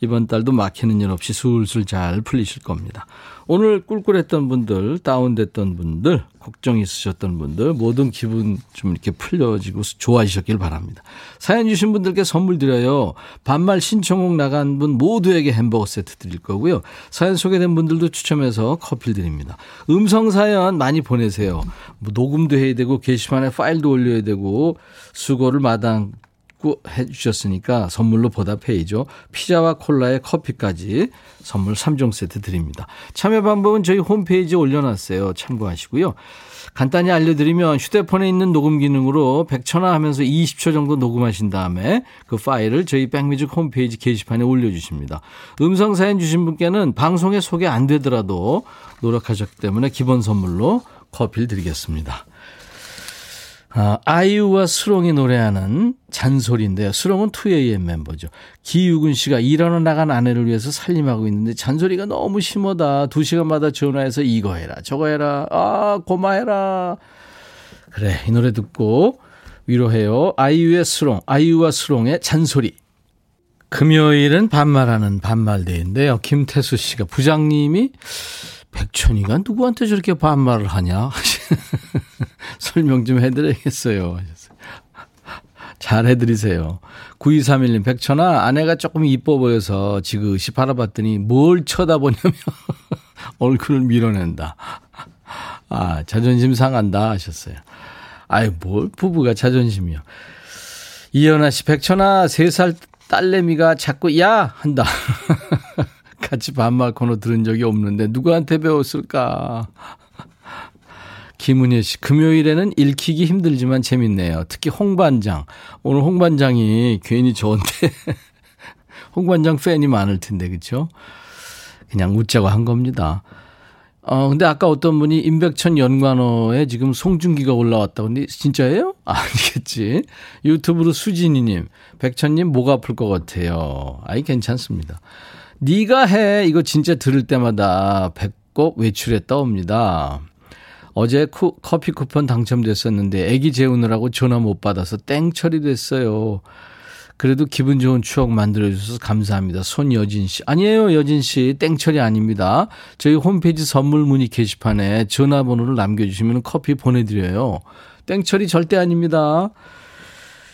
Speaker 1: 이번 달도 막히는 일 없이 술술 잘 풀리실 겁니다. 오늘 꿀꿀했던 분들, 다운됐던 분들, 걱정 있으셨던 분들, 모든 기분 좀 이렇게 풀려지고 좋아지셨길 바랍니다. 사연 주신 분들께 선물 드려요. 반말 신청곡 나간 분 모두에게 햄버거 세트 드릴 거고요. 사연 소개된 분들도 추첨해서 커피 드립니다. 음성 사연 많이 보내세요. 뭐 녹음도 해야 되고, 게시판에 파일도 올려야 되고, 수고를 마당 해 주셨으니까 선물로 보답해야죠. 피자와 콜라에 커피까지 선물 3종 세트 드립니다. 참여 방법은 저희 홈페이지에 올려놨어요. 참고하시고요. 간단히 알려드리면 휴대폰에 있는 녹음 기능으로 100초나 하면서 20초 정도 녹음하신 다음에 그 파일을 저희 백뮤직 홈페이지 게시판에 올려주십니다. 음성 사연 주신 분께는 방송에 소개 안 되더라도 노력하셨기 때문에 기본 선물로 커피를 드리겠습니다. 아, 아이유와 수롱이 노래하는 잔소리인데요. 수롱은 2AM 멤버죠. 기유근 씨가 일하러 나간 아내를 위해서 살림하고 있는데 잔소리가 너무 심하다. 두 시간마다 전화해서 이거 해라, 저거 해라, 아, 고마해라. 그래, 이 노래 듣고 위로해요. 아이유의 수롱, 아이유와 수롱의 잔소리. 금요일은 반말하는 반말대인데요. 김태수 씨가 부장님이 백천이가 누구한테 저렇게 반말을 하냐? [LAUGHS] 설명 좀 해드려야겠어요. 잘 해드리세요. 9231님, 백천아, 아내가 조금 이뻐 보여서 지그시 바라봤더니 뭘 쳐다보냐며 [LAUGHS] 얼굴을 밀어낸다. 아, 자존심 상한다 하셨어요. 아이, 뭘 부부가 자존심이요. 이현아 씨, 백천아, 3살 딸내미가 자꾸 야! 한다. [LAUGHS] 같이 반말 코너 들은 적이 없는데 누구한테 배웠을까? 김은혜 씨, 금요일에는 읽히기 힘들지만 재밌네요. 특히 홍반장. 오늘 홍반장이 괜히 좋은데, [LAUGHS] 홍반장 팬이 많을 텐데, 그쵸? 그냥 웃자고 한 겁니다. 어, 근데 아까 어떤 분이 임백천 연관어에 지금 송중기가 올라왔다고. 근데 진짜예요? [LAUGHS] 아니겠지. 유튜브로 수진이님, 백천님 목 아플 것 같아요. 아이, 괜찮습니다. 네가 해. 이거 진짜 들을 때마다 배꼽 외출에 떠옵니다. 어제 쿠, 커피 쿠폰 당첨됐었는데 애기 재우느라고 전화 못 받아서 땡 처리됐어요. 그래도 기분 좋은 추억 만들어주셔서 감사합니다. 손여진 씨. 아니에요, 여진 씨. 땡처리 아닙니다. 저희 홈페이지 선물 문의 게시판에 전화번호를 남겨주시면 커피 보내드려요. 땡처리 절대 아닙니다.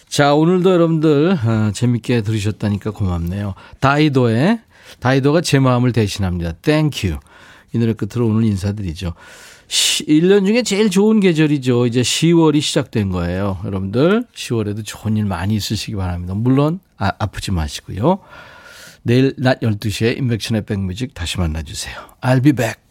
Speaker 1: 자, 오늘도 여러분들 어, 재밌게 들으셨다니까 고맙네요. 다이도의, 다이도가 제 마음을 대신합니다. Thank You. 이 노래 끝으로 오늘 인사드리죠. 1년 중에 제일 좋은 계절이죠. 이제 10월이 시작된 거예요. 여러분들 10월에도 좋은 일 많이 있으시기 바랍니다. 물론 아, 아프지 마시고요. 내일 낮 12시에 인백션의 백뮤직 다시 만나주세요. I'll be back.